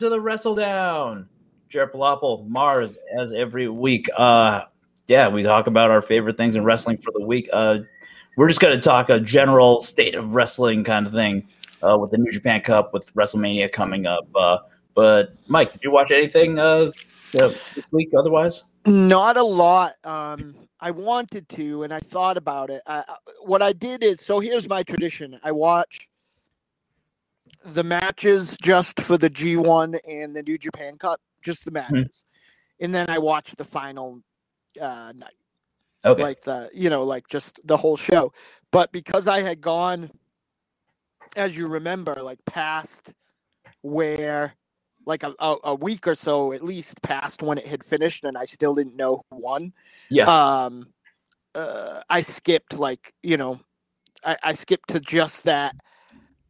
to the Wrestledown. Jared Mars, as every week. Uh, yeah, we talk about our favorite things in wrestling for the week. Uh, we're just going to talk a general state of wrestling kind of thing uh, with the New Japan Cup, with WrestleMania coming up. Uh, but Mike, did you watch anything uh, this week otherwise? Not a lot. Um, I wanted to, and I thought about it. I, what I did is so here's my tradition. I watch the matches just for the G1 and the New Japan Cup, just the matches, mm-hmm. and then I watched the final uh, night. Okay. Like the you know like just the whole show, but because I had gone, as you remember, like past where like a, a, a, week or so at least past when it had finished and I still didn't know who won. Yeah. Um uh, I skipped like, you know, I, I skipped to just that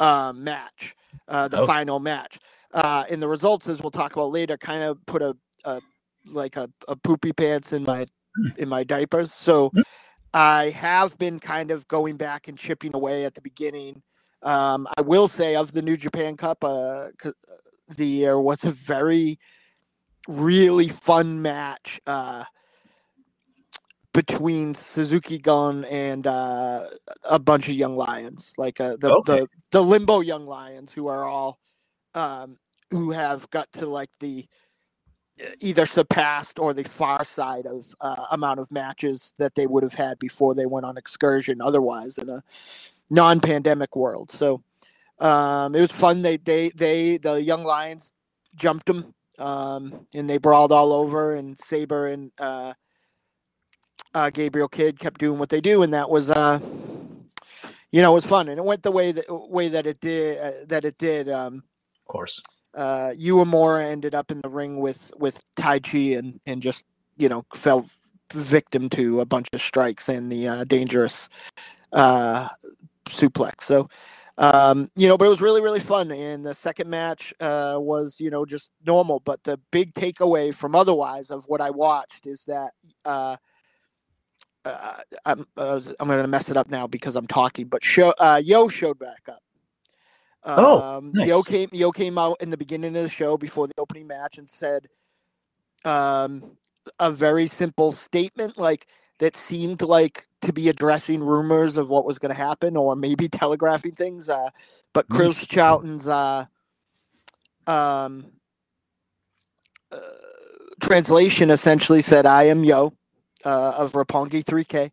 uh, match, uh, the okay. final match. Uh, and the results, as we'll talk about later, kind of put a, a like a, a poopy pants in my in my diapers. So mm-hmm. I have been kind of going back and chipping away at the beginning. Um, I will say of the New Japan Cup, uh, the year was a very really fun match uh, between Suzuki Gun and uh, a bunch of young lions, like uh, the, okay. the the limbo young lions, who are all um, who have got to like the either surpassed or the far side of uh, amount of matches that they would have had before they went on excursion otherwise in a non-pandemic world so um, it was fun. They they they the young lions jumped them, um, and they brawled all over. And Sabre and uh, uh, Gabriel Kidd kept doing what they do, and that was uh, you know it was fun, and it went the way that way that it did uh, that it did. Um, of course, uh, Uemura ended up in the ring with with Taichi and and just you know fell victim to a bunch of strikes and the uh, dangerous uh, suplex. So um, you know, but it was really, really fun. And the second match uh, was, you know, just normal. But the big takeaway from otherwise of what I watched is that uh, uh, I'm, uh, I'm going to mess it up now because I'm talking, but show, uh, Yo showed back up. Oh, um, nice. Yo came. Yo came out in the beginning of the show before the opening match and said um, a very simple statement, like that seemed like to be addressing rumors of what was going to happen or maybe telegraphing things. Uh, but Chris Charlton's uh, um, uh, translation essentially said, I am Yo uh, of Roppongi 3K,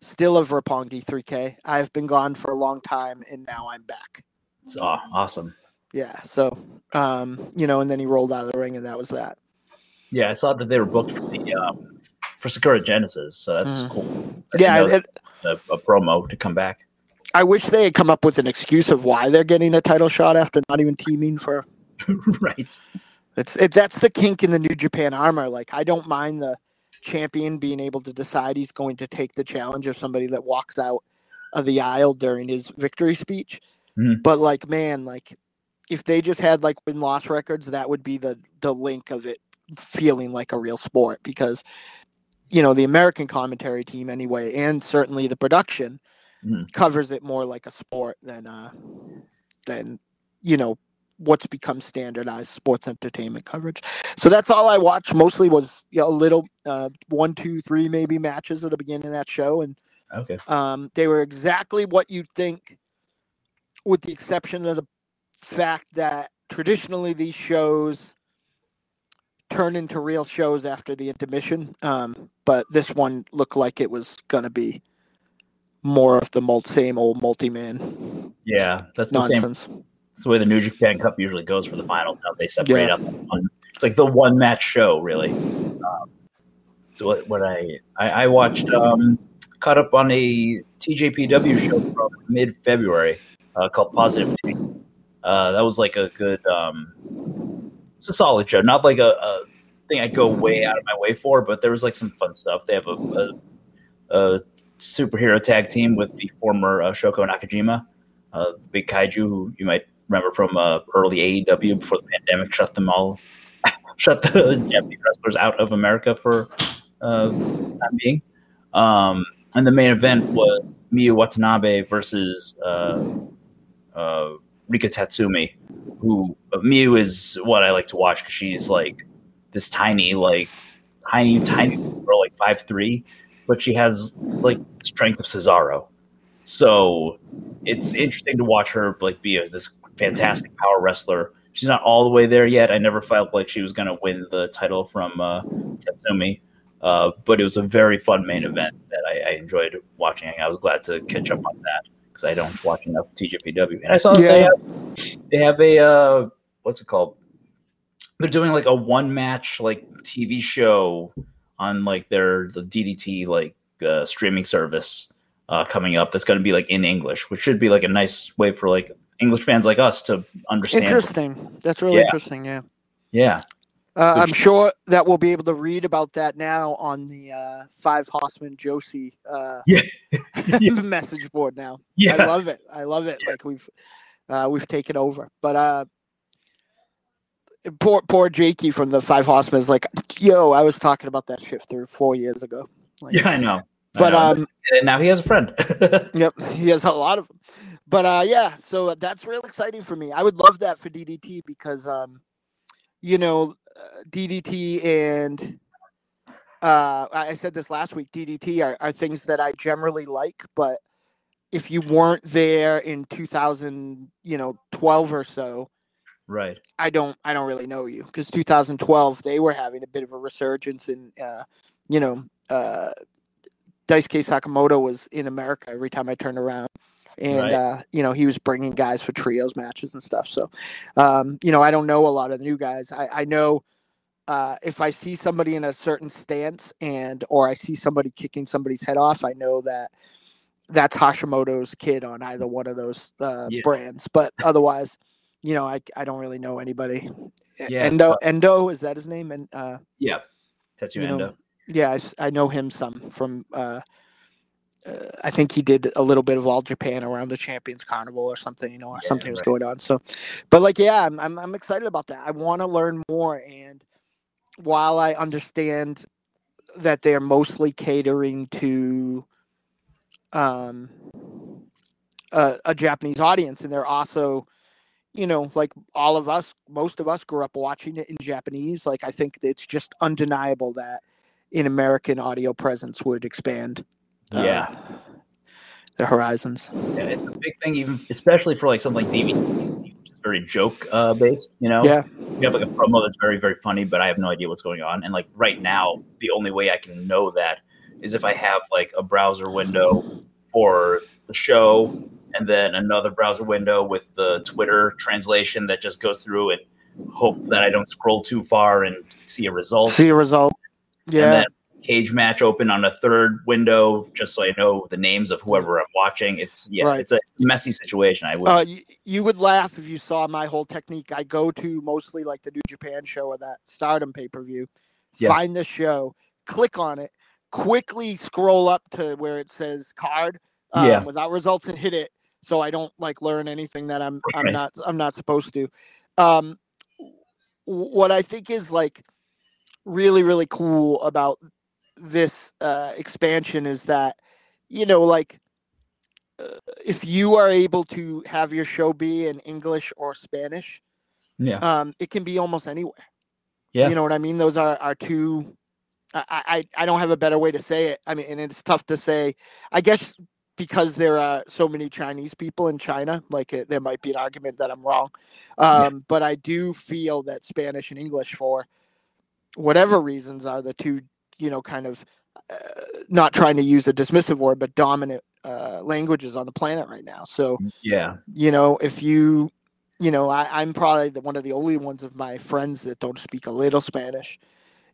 still of Roppongi 3K. I've been gone for a long time and now I'm back. It's awesome. Yeah. So, um, you know, and then he rolled out of the ring and that was that. Yeah, I saw that they were booked for the um, for Sakura Genesis, so that's mm. cool. I yeah, it, a, a, promo to come back. I wish they had come up with an excuse of why they're getting a title shot after not even teaming for. right. It's it, that's the kink in the New Japan armor. Like I don't mind the champion being able to decide he's going to take the challenge of somebody that walks out of the aisle during his victory speech. Mm. But like, man, like if they just had like win loss records, that would be the the link of it feeling like a real sport because you know the American commentary team anyway, and certainly the production mm-hmm. covers it more like a sport than uh, than you know what's become standardized sports entertainment coverage. So that's all I watched. Mostly was you know, a little uh, one, two, three maybe matches at the beginning of that show, and okay, um, they were exactly what you'd think, with the exception of the fact that traditionally these shows turn into real shows after the intermission. Um, but this one looked like it was going to be more of the same old multi-man. Yeah, that's the nonsense. Same, that's the way the New Japan Cup usually goes for the final. They separate yeah. up. It's like the one match show, really. Um, so what, what I, I, I watched um, caught up on a TJPW show from mid February uh, called Positive. Uh, that was like a good um, it's a solid show. Not like a, a, thing I go way out of my way for, but there was like some fun stuff. They have a, a, a superhero tag team with the former uh, Shoko Nakajima, uh, big kaiju who you might remember from uh, early AEW before the pandemic shut them all, shut the Japanese wrestlers out of America for uh, time being. Um, and the main event was Miyu Watanabe versus uh, uh, Rika Tatsumi, who uh, Miyu is what I like to watch because she's like this tiny, like tiny, tiny girl, like five three, but she has like strength of Cesaro. So it's interesting to watch her like be a, this fantastic power wrestler. She's not all the way there yet. I never felt like she was going to win the title from uh, Tatsumi, uh, but it was a very fun main event that I, I, enjoyed watching. I was glad to catch up on that because I don't watch enough TJPW. And I saw yeah. they have they have a uh, what's it called? They're doing like a one match like TV show on like their the DDT like uh, streaming service uh, coming up. That's going to be like in English, which should be like a nice way for like English fans like us to understand. Interesting. That's really yeah. interesting. Yeah. Yeah. Uh, I'm sure that we'll be able to read about that now on the uh, Five Horsemen Joshi uh, yeah. yeah. message board. Now, yeah. I love it. I love it. Like we've uh, we've taken over. But uh, poor poor Jakey from the Five Horsemen is like, yo, I was talking about that shift through four years ago. Like, yeah, I know. But I know. um, and now he has a friend. yep, he has a lot of them. But uh, yeah, so that's real exciting for me. I would love that for DDT because um, you know, uh, DDT and uh, I said this last week. DDT are, are things that I generally like, but if you weren't there in 2000, you know, 12 or so, right? I don't, I don't really know you because 2012 they were having a bit of a resurgence in, uh, you know, uh, K Sakamoto was in America every time I turned around and right. uh, you know he was bringing guys for trios matches and stuff. So, um, you know, I don't know a lot of the new guys. I, I know uh, if I see somebody in a certain stance and or I see somebody kicking somebody's head off, I know that that's Hashimoto's kid on either one of those uh, yeah. brands. But otherwise, you know, I, I don't really know anybody. Yeah. Endo Endo is that his name? And uh, yeah, Tetsuya Endo. Know, yeah, I, I know him some from uh, uh, I think he did a little bit of all Japan around the Champions Carnival or something, you know, or yeah, something right. was going on. So, but like, yeah, I'm I'm, I'm excited about that. I want to learn more, and while I understand that they're mostly catering to um a, a Japanese audience, and they're also you know, like all of us, most of us grew up watching it in Japanese. Like, I think it's just undeniable that an American audio presence would expand yeah. Uh, the horizons. Yeah, it's a big thing, even especially for like something like DDT, very joke uh, based. You know, yeah. You have like a promo that's very very funny, but I have no idea what's going on. And like right now, the only way I can know that is if I have like a browser window for the show, and then another browser window with the Twitter translation that just goes through and hope that I don't scroll too far and see a result. See a result. Yeah Cagematch open on a third window just so I know the names of whoever I'm watching. It's yeah, right. it's a messy situation. I would. Uh, you, you, would laugh if you saw my whole technique. I go to mostly like the New Japan show or that Stardom pay per view. Yeah. Find the show, click on it, quickly scroll up to where it says card um, yeah. without results and hit it. So I don't like learn anything that I'm right. I'm not I'm not supposed to. Um, what I think is like really really cool about this uh, expansion is that you know like uh, if you are able to have your show be in english or spanish yeah. um it can be almost anywhere. Yeah. You know what i mean? Those are our two I, I i don't have a better way to say it. I mean and it's tough to say i guess because there are so many chinese people in china like it, there might be an argument that i'm wrong. Um yeah. but i do feel that spanish and english for whatever reasons are the two you know, kind of uh, not trying to use a dismissive word, but dominant uh, languages on the planet right now. So, mm, yeah, you know, if you, you know, I, am probably the, one of the only ones of my friends that don't speak a little Spanish,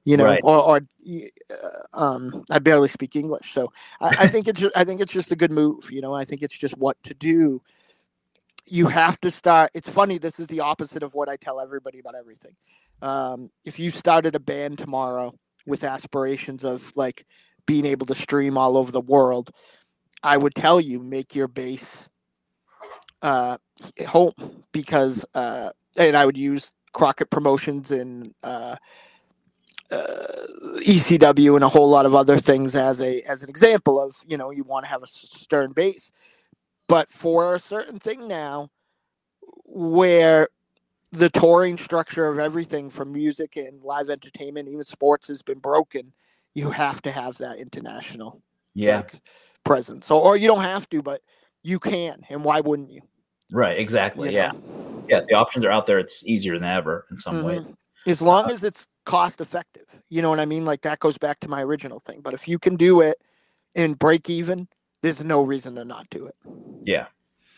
you know, right. or, or uh, um, I barely speak English. So I, I think it's, just, I think it's just a good move. You know, I think it's just what to do. You have to start. It's funny. This is the opposite of what I tell everybody about everything. Um, if you started a band tomorrow with aspirations of like being able to stream all over the world, I would tell you make your base uh, home because uh, and I would use Crockett Promotions and uh, uh, ECW and a whole lot of other things as a as an example of you know you want to have a stern base, but for a certain thing now, where the touring structure of everything from music and live entertainment, even sports, has been broken, you have to have that international yeah like, presence. So, or you don't have to, but you can, and why wouldn't you? Right. Exactly. You yeah. Know? Yeah. The options are out there. It's easier than ever in some mm-hmm. way. As long uh, as it's cost effective, you know what I mean. Like that goes back to my original thing. But if you can do it and break even, there's no reason to not do it. Yeah,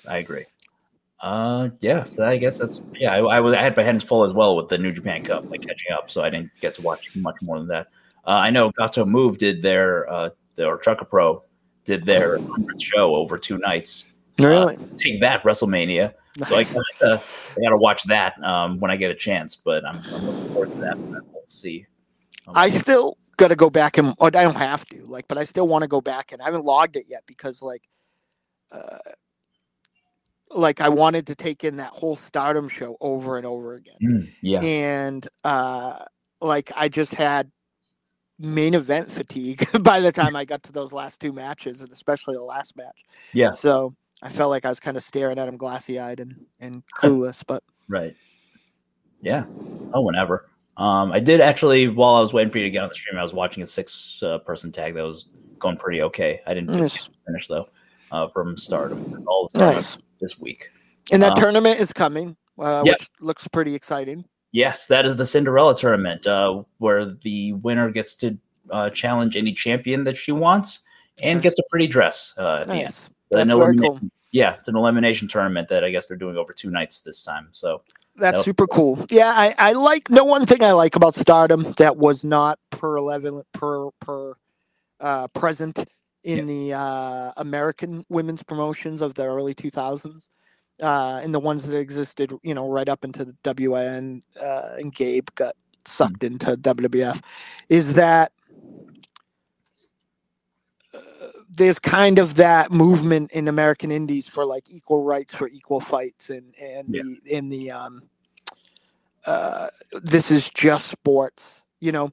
I agree. Uh, yeah. So I guess that's yeah. I, I was I had my hands full as well with the New Japan Cup, like catching up, so I didn't get to watch much more than that. Uh, I know Gatoh Move did their uh, or Trucker Pro did their show over two nights. Really? Uh, seeing that WrestleMania. Nice. So I gotta, uh, I gotta watch that um, when I get a chance, but I'm, I'm looking forward to that. We'll see. Um, I still got to go back and I don't have to like, but I still want to go back and I haven't logged it yet because like, uh, like I wanted to take in that whole Stardom show over and over again. Mm, yeah, and uh, like I just had main event fatigue by the time I got to those last two matches, and especially the last match. Yeah. So I felt like I was kind of staring at him glassy eyed and, and clueless, but right. Yeah. Oh, whenever. Um, I did actually while I was waiting for you to get on the stream, I was watching a six uh, person tag that was going pretty okay. I didn't finish though uh, from Stardom. All the nice. This week. And that um, tournament is coming, uh, yep. which looks pretty exciting. Yes, that is the Cinderella tournament, uh, where the winner gets to uh, challenge any champion that she wants and gets a pretty dress uh, at nice. the end. That's very cool. Yeah, it's an elimination tournament that I guess they're doing over two nights this time. So that's super cool. Yeah, I, I like no one thing I like about Stardom that was not per eleven per per uh, present in yeah. the uh, American women's promotions of the early two thousands uh, and the ones that existed, you know, right up into the WN uh, and Gabe got sucked mm. into WWF, is that uh, there's kind of that movement in American Indies for like equal rights for equal fights and and yeah. the in the um uh this is just sports, you know.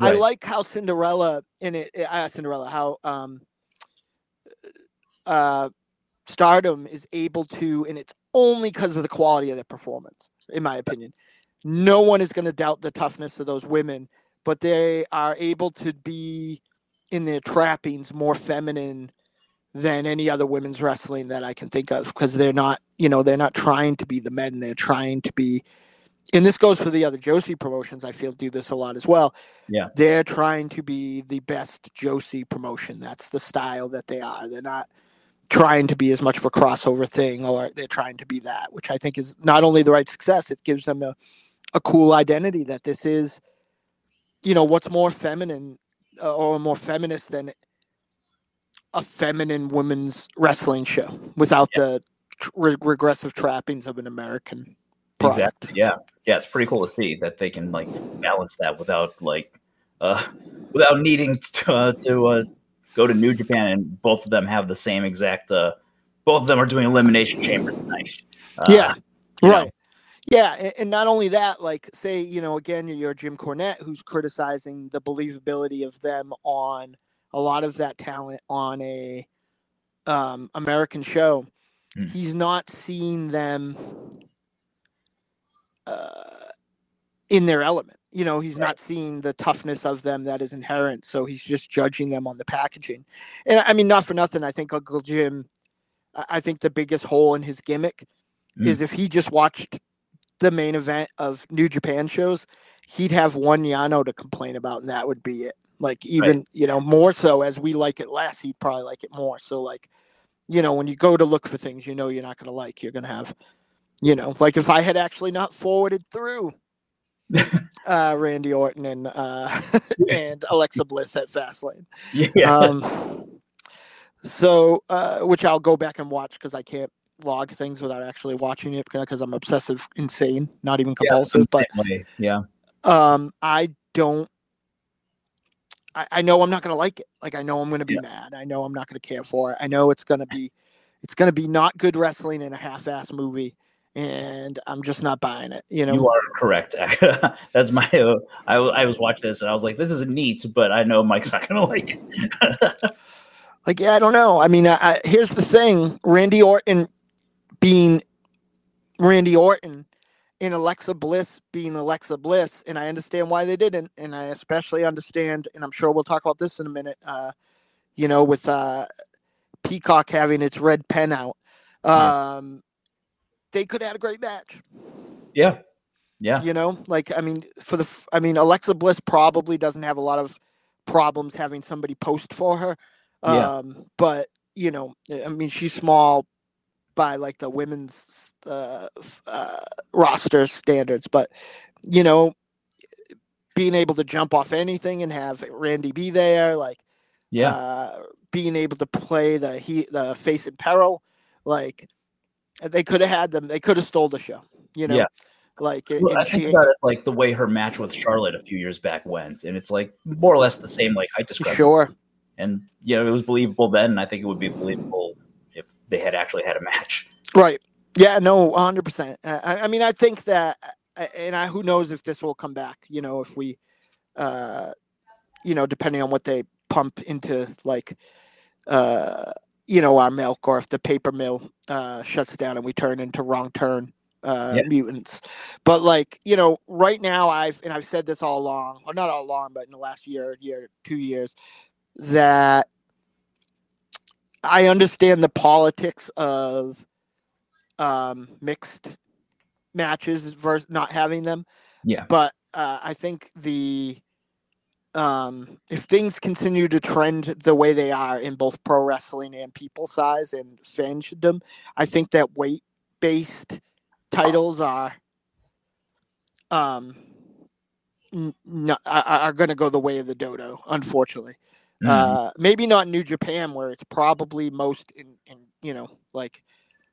Right. I like how Cinderella in it uh, Cinderella how um uh Stardom is able to, and it's only because of the quality of their performance, in my opinion. No one is going to doubt the toughness of those women, but they are able to be in their trappings more feminine than any other women's wrestling that I can think of because they're not, you know, they're not trying to be the men. They're trying to be, and this goes for the other Joshi promotions. I feel do this a lot as well. Yeah, they're trying to be the best Joshi promotion. That's the style that they are. They're not trying to be as much of a crossover thing or they're trying to be that, which I think is not only the right success, it gives them a, a cool identity that this is, you know, what's more feminine uh, or more feminist than a feminine women's wrestling show without yeah. the tr- regressive trappings of an American product. Exactly. Yeah. Yeah. It's pretty cool to see that they can like balance that without like, uh, without needing to, uh, to uh, go to New Japan, and both of them have the same exact. Uh, both of them are doing elimination chamber tonight. Uh, yeah, right. Know. Yeah, and, not only that, like say you know again you're Jim Cornette who's criticizing the believability of them on a lot of that talent on a um, American show. Mm. He's not seeing them uh, in their element you know he's right. not seeing the toughness of them that is inherent so he's just judging them on the packaging and i mean not for nothing i think uncle jim i think the biggest hole in his gimmick mm. is if he just watched the main event of new japan shows he'd have one yano to complain about and that would be it like even right. you know more so as we like it less he'd probably like it more so like you know when you go to look for things you know you're not going to like you're going to have you know like if i had actually not forwarded through uh, Randy Orton and uh, and Alexa Bliss at Fastlane. Yeah. Um, so, uh, which I'll go back and watch because I can't log things without actually watching it because I'm obsessive, insane, not even compulsive. Yeah, but yeah, um, I don't. I, I know I'm not going to like it. Like I know I'm going to be yeah. mad. I know I'm not going to care for it. I know it's going to be, it's going to be not good wrestling in a half-ass movie and I'm just not buying it. You know, you are correct. That's my. Uh, I, I was watching this and I was like, this is neat, but I know Mike's not gonna like it. like, yeah, I don't know. I mean, I, I, here's the thing: Randy Orton being Randy Orton and Alexa Bliss being Alexa Bliss, and I understand why they didn't, and I especially understand, and I'm sure we'll talk about this in a minute. Uh, you know, with uh, Peacock having its red pen out, um, yeah. They could have had a great match. Yeah, yeah. You know, like I mean, for the I mean, Alexa Bliss probably doesn't have a lot of problems having somebody post for her. Yeah. Um, but you know, I mean, she's small by like the women's uh, uh, roster standards, but you know, being able to jump off anything and have Randy be there, like, yeah, uh, being able to play the he the face in peril, like, they could have had them. They could have stole the show. You know, yeah. Like well, I think she, about it like the way her match with Charlotte a few years back went, and it's like more or less the same like I described. Sure. And yeah, it was believable then, and I think it would be believable if they had actually had a match. Right. Yeah. No. hundred percent. I, I mean, I think that, and I who knows if this will come back. You know, if we, uh, you know, depending on what they pump into like, uh, you know, our milk, or if the paper mill uh, shuts down and we turn into wrong turn uh, mutants. But like you know, right now I've and I've said this all along, or not all along, but in the last year, year, two years, that I understand the politics of um, mixed matches versus not having them. Yeah, but uh, I think the um, if things continue to trend the way they are in both pro wrestling and people size and fandom, I think that weight based titles are um not, are, going to go the way of the dodo unfortunately mm. uh maybe not new japan where it's probably most in in you know like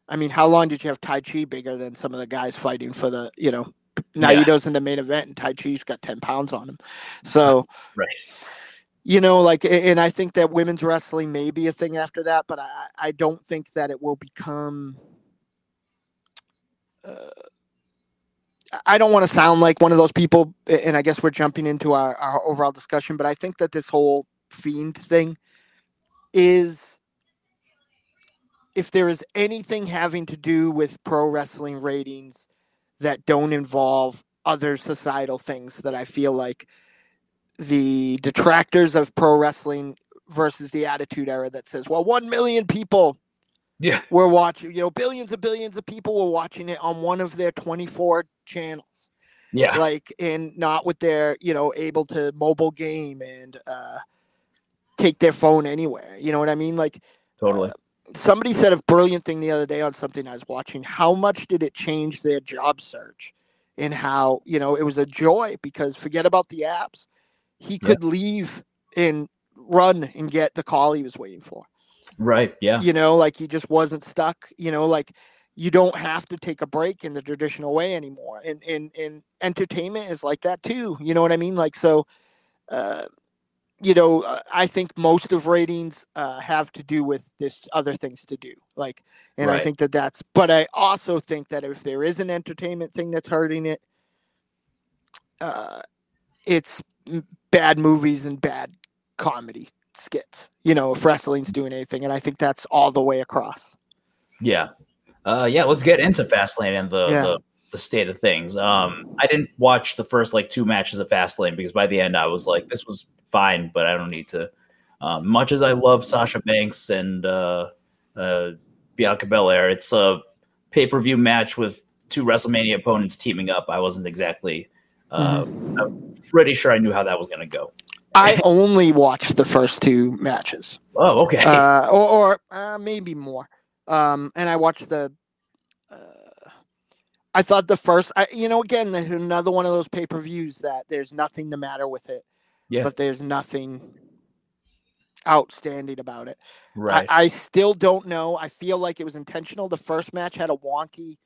i mean how long did you have Taichi bigger than some of the guys fighting for the you know Naito's yeah. in the main event and Taichi's got 10 pounds on him so right you know like and i think that women's wrestling may be a thing after that but i i don't think that it will become uh, I don't want to sound like one of those people, and I guess we're jumping into our, our overall discussion, but I think that this whole fiend thing is if there is anything having to do with pro wrestling ratings that don't involve other societal things that I feel like the detractors of pro wrestling versus the attitude era that says, well, 1 million people yeah. We're watching, you know, billions and billions of people were watching it on one of their 24 channels. Yeah. Like, and not with their, you know, able to mobile game and uh, take their phone anywhere. You know what I mean? Like, totally. Uh, somebody said a brilliant thing the other day on something I was watching. How much did it change their job search? And how, you know, it was a joy because forget about the apps. He could yeah. leave and run and get the call he was waiting for. Right. Yeah. You know, like he just wasn't stuck. You know, like you don't have to take a break in the traditional way anymore. And and and entertainment is like that too. You know what I mean? Like so. Uh, you know, uh, I think most of ratings uh, have to do with this other things to do. Like, and right. I think that that's. But I also think that if there is an entertainment thing that's hurting it, uh, it's bad movies and bad comedy skits, you know, if wrestling's doing anything. And I think that's all the way across. Yeah. Uh, yeah, let's get into Fastlane and the, yeah. the, the state of things. Um, I didn't watch the first like two matches of Fastlane because by the end I was like, this was fine, but I don't need to. Um, much as I love Sasha Banks and uh, uh, Bianca Belair, it's a pay per view match with two WrestleMania opponents teaming up. I wasn't exactly. Uh, mm-hmm. I'm pretty sure I knew how that was going to go. I only watched the first two matches. Oh, okay. Uh, or, or uh, maybe more. Um, and I watched the. I thought the first, I, you know, again, another one of those pay per views that there's nothing the matter with it. Yeah. But there's nothing outstanding about it. Right. I, I still don't know. I feel like it was intentional. The first match had a wonky,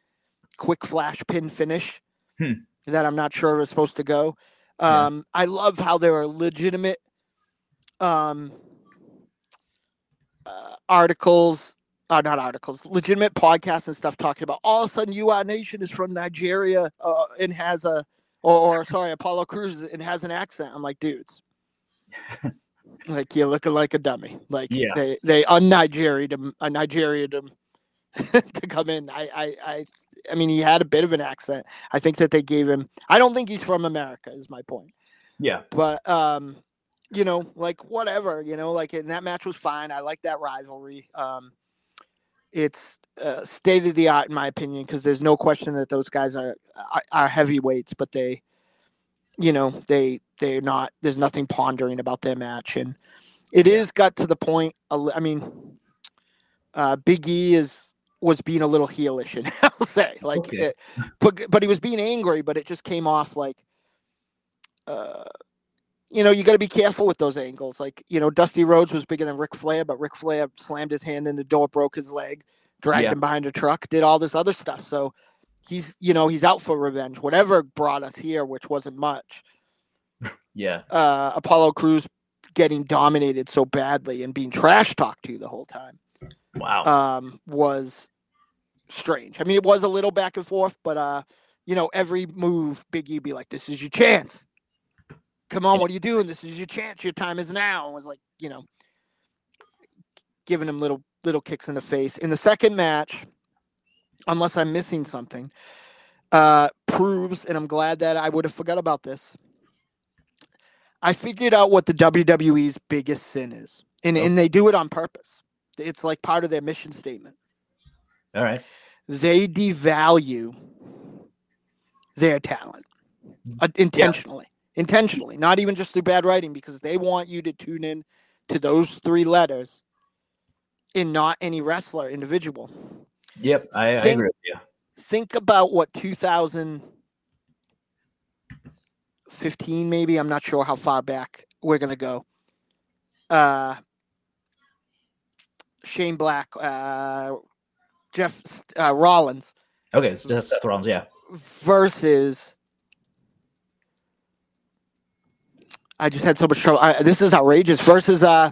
quick flash pin finish hmm. that I'm not sure was supposed to go. Um, yeah. I love how there are legitimate um, uh, articles, uh, not articles, legitimate podcasts and stuff talking about all of a sudden UI Nation is from Nigeria uh, and has a, or, or sorry, Apollo Crews and has an accent. I'm like, dudes. like you're looking like a dummy. Like yeah. they they un-Nigerian him, un-Nigerian him to come in. I, I, I, I mean, he had a bit of an accent. I think that they gave him. I don't think he's from America. Is my point. Yeah. But um, you know, like whatever. You know, like and that match was fine. I like that rivalry. Um, it's uh, state of the art in my opinion because there's no question that those guys are, are are heavyweights, but they, you know, they they're not. There's nothing pondering about their match, and it is got to the point. I mean, uh, Big E is was being a little heelish, and I'll say like, okay. it, but but he was being angry, but it just came off like, uh, you know, you got to be careful with those angles. Like, you know, Dusty Rhodes was bigger than Ric Flair, but Ric Flair slammed his hand in the door, broke his leg, dragged yeah. him behind a truck, did all this other stuff. So he's, you know, he's out for revenge. Whatever brought us here, which wasn't much. Yeah. Uh, Apollo Crews getting dominated so badly and being trash talked to the whole time. Wow. Um, was strange. I mean, it was a little back and forth, but uh, you know, every move, Biggie be like, "This is your chance. Come on, what are you doing? This is your chance. Your time is now." And was like, you know, giving him little little kicks in the face. In the second match, unless I'm missing something, uh, proves, and I'm glad that I would have forgot about this. I figured out what the WWE's biggest sin is, and oh. and they do it on purpose. It's like part of their mission statement. All right. They devalue their talent uh, intentionally. Yeah. Intentionally, not even just through bad writing, because they want you to tune in to those three letters and not any wrestler individual. Yep, I, think, I agree with you. Think about what 2015, maybe i'm not sure how far back we're going to go uh shane black uh jeff uh, rollins okay that's seth rollins yeah versus i just had so much trouble I, this is outrageous versus uh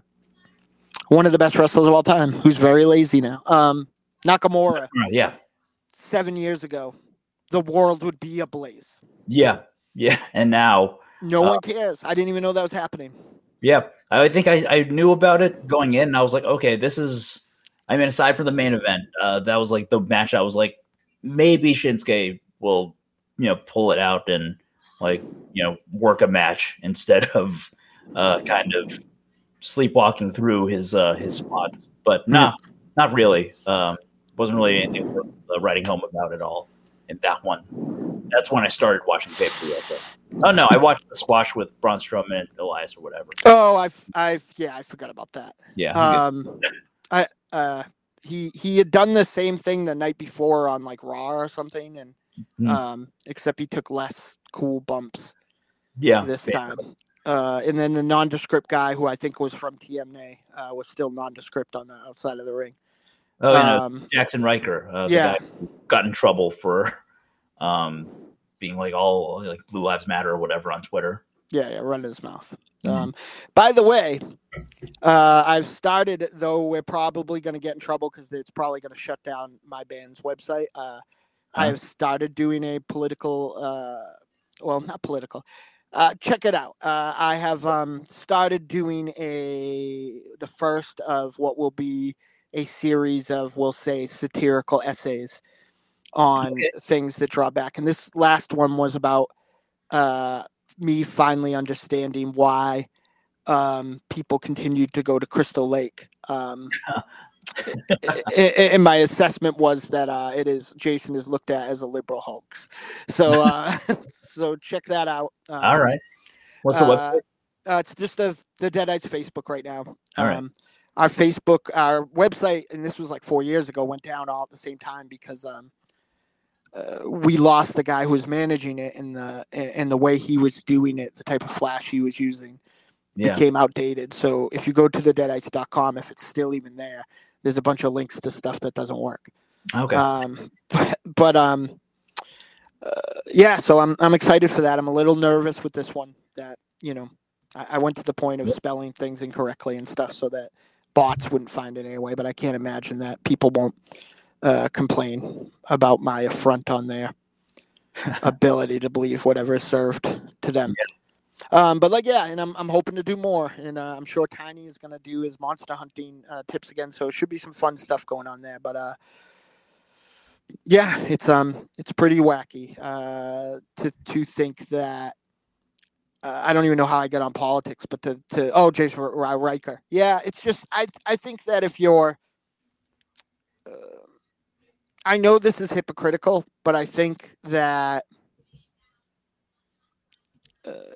one of the best wrestlers of all time who's very lazy now um nakamura yeah seven years ago the world would be ablaze yeah yeah, and now no uh, one cares. I didn't even know that was happening. Yeah, I think I, I knew about it going in. And I was like, okay, this is. I mean, aside from the main event, uh, that was like the match. I was like, maybe Shinsuke will, you know, pull it out and like you know work a match instead of uh, kind of sleepwalking through his uh, his spots. But not not really. Um, wasn't really anything worth uh, writing home about at all in that one. That's when I started watching pay per view. Oh no, I watched the squash with Braun Strowman and Elias or whatever. Oh, I've, I've, yeah, I forgot about that. Yeah. Um, I, uh, he he had done the same thing the night before on like Raw or something, and mm. um, except he took less cool bumps. Yeah. This time. Uh, and then the nondescript guy, who I think was from TNA, uh, was still nondescript on the outside of the ring. Oh, um, Jaxson Ryker. Uh, yeah, got in trouble for um, being like all like Blue Lives Matter or whatever on Twitter. Yeah, yeah, running his mouth. Mm-hmm. Um, by the way, uh, I've started though. We're probably going to get in trouble because it's probably going to shut down my band's website. Uh, uh-huh. I've started doing a political, uh, well, not political. Uh, check it out. Uh, I have um, started doing a the first of what will be a series of, we'll say, satirical essays on okay. things that draw back. And this last one was about uh, me finally understanding why um, people continued to go to Crystal Lake. Um, and my assessment was that uh, it is Jason is looked at as a liberal hoax. So, uh, so check that out. Um, All right. What's the uh, website? Uh, it's just the the Deadites Facebook right now. All right. Um, our Facebook, our website, and this was like four years ago, went down all at the same time because um, uh, we lost the guy who was managing it and the and the way he was doing it, the type of flash he was using yeah. became outdated. So if you go to the deadites.com, if it's still even there, there's a bunch of links to stuff that doesn't work. Okay. Um, but, but um, uh, yeah, so I'm I'm excited for that. I'm a little nervous with this one that you know I, I went to the point of spelling things incorrectly and stuff so that bots wouldn't find it anyway, but I can't imagine that people won't uh, complain about my affront on their ability to believe whatever is served to them. Yeah. Um, but like, yeah, and I'm, I'm hoping to do more, and uh, I'm sure Tiny is gonna do his monster hunting uh, tips again. So it should be some fun stuff going on there. But uh, Yeah, it's um, it's pretty wacky uh, to to think that uh, I don't even know how I get on politics, but to, to oh Jason Ryker, yeah, it's just I I think that if you're, uh, I know this is hypocritical, but I think that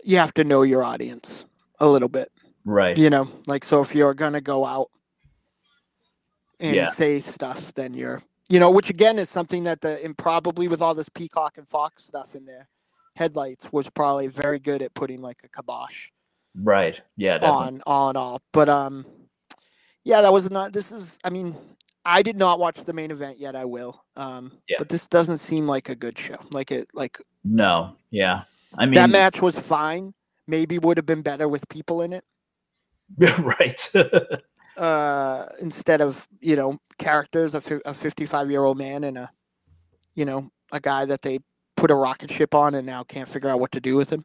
you have to know your audience a little bit, right? You know, like so if you're gonna go out and yeah. say stuff, then you're you know, which again is something that the and probably with all this Peacock and Fox stuff in there headlights was probably very good at putting like a kibosh. Right. Yeah. Definitely. On on all, but um, yeah, that was not. This is. I mean, I did not watch the main event yet. I will. Um, yeah. But this doesn't seem like a good show. Like it. Like. No. Yeah. I mean that match was fine. Maybe would have been better with people in it. right. uh, instead of you know characters, a, a fifty-five year old man and a, you know, a guy that they put a rocket ship on and now can't figure out what to do with him.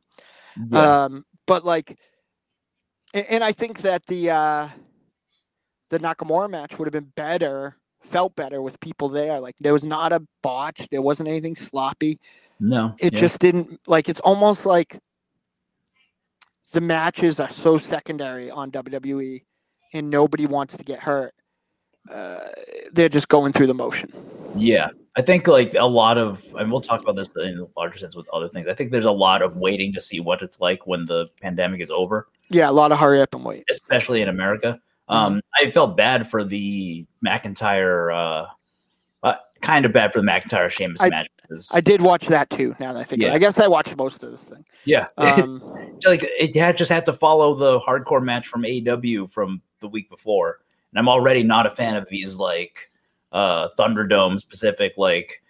Yeah. Um, but like, and, and, I think that the uh, the Nakamura match would have been better, felt better with people there. Like there was not a botch, there wasn't anything sloppy. No, it yeah. just didn't like. It's almost like the matches are so secondary on WWE, and nobody wants to get hurt. Uh, they're just going through the motion. Yeah, I think like a lot of, and we'll talk about this in a larger sense with other things. I think there's a lot of waiting to see what it's like when the pandemic is over. Yeah, a lot of hurry up and wait, especially in America. Mm-hmm. Um, I felt bad for the McIntyre, uh, kind of bad for the McIntyre Sheamus I, match. I did watch that too. Now that I think, yeah. I guess I watched most of this thing. Yeah, um, like it had just had to follow the hardcore match from AEW from the week before, and I'm already not a fan of these like uh, Thunderdome specific, like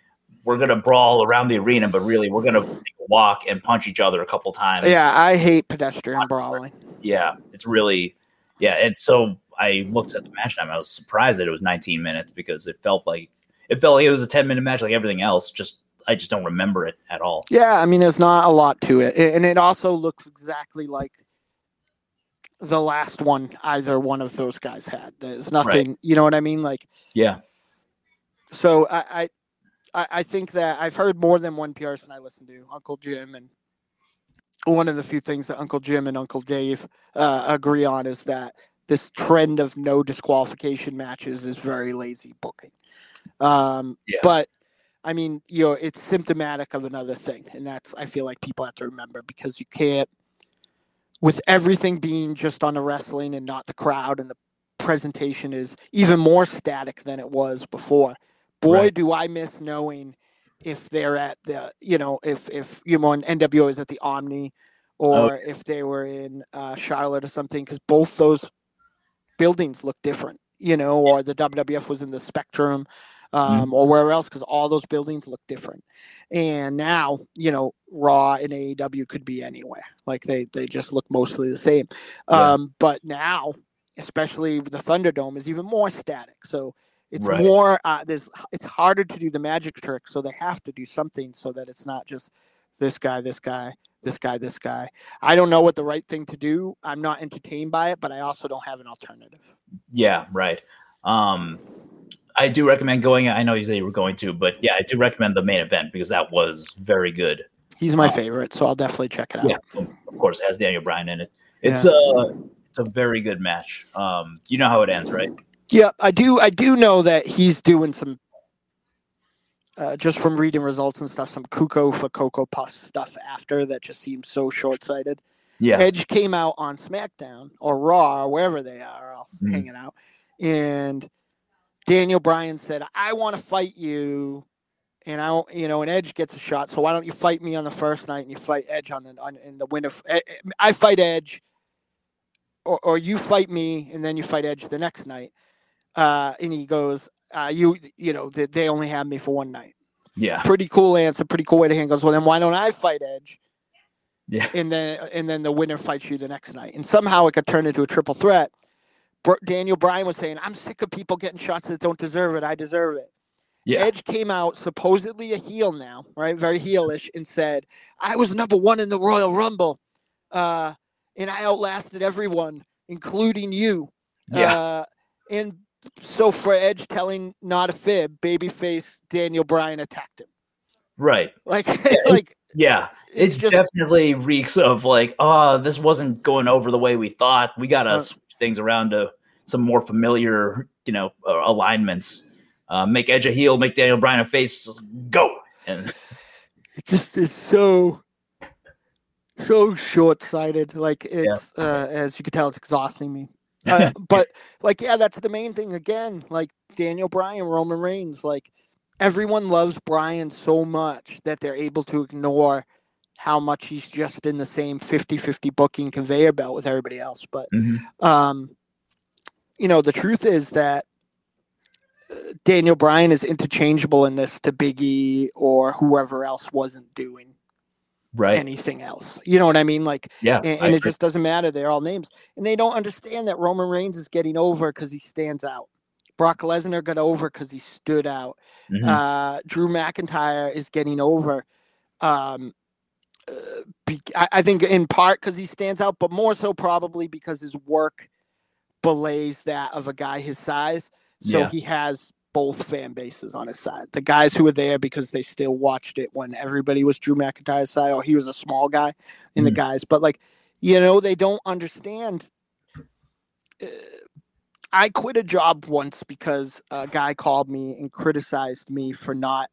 we're gonna brawl around the arena, but really we're gonna walk and punch each other a couple times. Yeah, I hate pedestrian brawling. Yeah, it's really yeah. And so I looked at the match time. I was surprised that it was 19 minutes because it felt like it felt like it was a 10 minute match, like everything else. Just I just don't remember it at all. Yeah, I mean, there's not a lot to it, and it also looks exactly like the last one either one of those guys had. There's nothing, right. you know what I mean? Like, yeah, so I, I, I think that I've heard more than one person I listen to, Uncle Jim, and one of the few things that Uncle Jim and Uncle Dave uh, agree on is that this trend of no disqualification matches is very lazy booking. Um, yeah. But I mean, you know, it's symptomatic of another thing, and that's I feel like people have to remember because you can't, with everything being just on the wrestling and not the crowd, and the presentation is even more static than it was before boy, right. do I miss knowing if they're at the, you know, if if you know, NWO is at the Omni, or okay. if they were in uh, Charlotte or something, because both those buildings look different, you know, or the WWF was in the Spectrum. Um, mm or wherever else, because all those buildings look different. And now, you know, Raw and AEW could be anywhere. Like they they just look mostly the same. Yeah. Um, but now, especially the Thunderdome, is even more static. So it's right. more uh, there's it's harder to do the magic trick, so they have to do something so that it's not just this guy, this guy, this guy, this guy. I don't know what the right thing to do. I'm not entertained by it, but I also don't have an alternative. Yeah, right. Um, I do recommend going. I know you said you were going to, but yeah, I do recommend the main event because that was very good. He's my um, favorite, so I'll definitely check it out. Yeah, of course, it has Daniel Bryan in it. It's yeah. a it's a very good match. Um, you know how it ends, right? Yeah, I do. I do know that he's doing some, uh, just from reading results and stuff, some Cuco for Cocoa Puff stuff after that just seems so short sighted. Yeah. Edge came out on SmackDown or Raw or wherever they are, all mm-hmm. hanging out, and Daniel Bryan said, "I want to fight you." And I, you know, and Edge gets a shot. So why don't you fight me on the first night and you fight Edge on the on in the winter? I fight Edge, or, or you fight me and then you fight Edge the next night uh, and he goes, uh, "You, you know, they, they only have me for one night." Yeah, pretty cool answer, pretty cool way to handle. Goes, well, then why don't I fight Edge? Yeah, and then and then the winner fights you the next night, and somehow it could turn into a triple threat. Daniel Bryan was saying, "I'm sick of people getting shots that don't deserve it. I deserve it." Yeah. Edge came out supposedly a heel now, right? Very heelish, and said, "I was number one in the Royal Rumble, uh, and I outlasted everyone, including you." Yeah. Uh, and so for Edge telling not a fib, babyface Daniel Bryan attacked him. Right. Like, yeah, like yeah, it's it just, definitely reeks of like, oh, this wasn't going over the way we thought. We gotta uh, switch things around to some more familiar, you know, uh, alignments. Uh, make Edge a heel, make Daniel Bryan a face. Go and it just is so so short sighted. Like it's yeah. uh, as you can tell, it's exhausting me. Uh, but like, yeah, that's the main thing. Again, like Daniel Bryan, Roman Reigns, like everyone loves Bryan so much that they're able to ignore how much he's just in the same 50-50 booking conveyor belt with everybody else. But mm-hmm. um, you know, the truth is that uh, Daniel Bryan is interchangeable in this to Biggie or whoever else wasn't doing right. anything else. You know what I mean? Like, yeah, and, and it just doesn't matter. They're all names, and they don't understand that Roman Reigns is getting over because he stands out. Brock Lesnar got over because he stood out. Mm-hmm. Uh, Drew McIntyre is getting over. Um, uh, be, I, I, think in part because he stands out, but more so probably because his work belays that of a guy his size. So yeah. he has both fan bases on his side. The guys who were there because they still watched it when everybody was Drew McIntyre's side, or he was a small guy in mm. the guys. But like, you know, they don't understand. Uh, I quit a job once because a guy called me and criticized me for not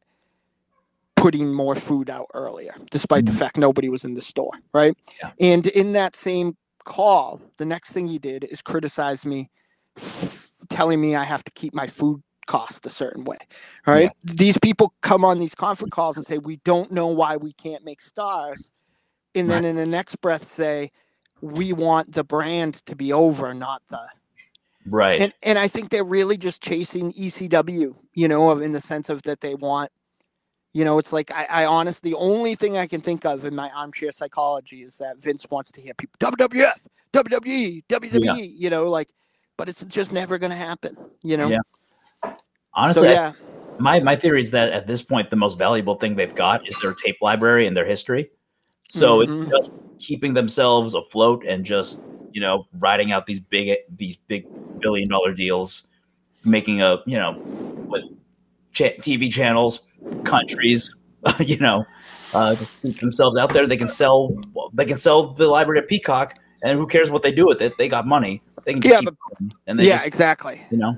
putting more food out earlier, despite mm. the fact nobody was in the store, right? Yeah. And in that same call, the next thing he did is criticize me, f- telling me I have to keep my food cost a certain way. right? Yeah. These people come on these conference calls and say, We don't know why we can't make stars. And then right. in the next breath say, We want the brand to be over, not the Right. And and I think they're really just chasing ECW, you know, in the sense of that they want you know, it's like I, I honestly the only thing I can think of in my armchair psychology is that Vince wants to hear people WWF, WWE, WWE, yeah. you know, like but it's just never gonna happen, you know. Yeah. Honestly, so, yeah. my my theory is that at this point, the most valuable thing they've got is their tape library and their history. So mm-hmm. it's just keeping themselves afloat and just you know riding out these big these big billion dollar deals, making a you know with TV channels, countries, you know, uh, keep themselves out there. They can sell they can sell the library at Peacock, and who cares what they do with it? They got money. They can yeah, but, and yeah, just, exactly. You know,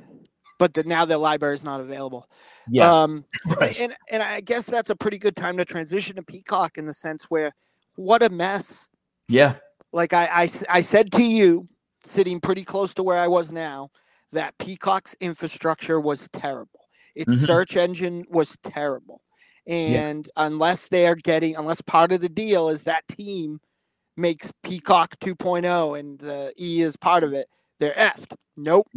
but the, now the library is not available. Yeah. Um, right. And and I guess that's a pretty good time to transition to Peacock in the sense where what a mess. Yeah. Like I, I, I said to you, sitting pretty close to where I was now, that Peacock's infrastructure was terrible. Its mm-hmm. search engine was terrible. And yeah. unless they're getting, unless part of the deal is that team makes Peacock 2.0 and the E is part of it, they're effed. Nope.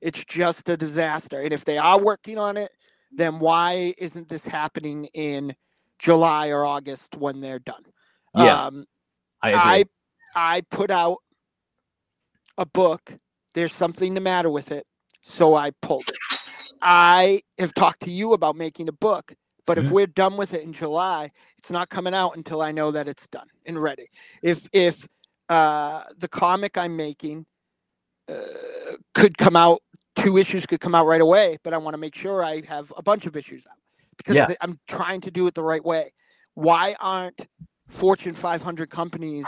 It's just a disaster. And if they are working on it, then why isn't this happening in July or August when they're done? Yeah. Um, I. I I put out a book. There's something the matter with it, so I pulled it. I have talked to you about making a book, but mm-hmm. if we're done with it in July, it's not coming out until I know that it's done and ready. If if uh, the comic I'm making uh, could come out two issues could come out right away, but I want to make sure I have a bunch of issues out because yeah. I'm trying to do it the right way. Why aren't Fortune 500 companies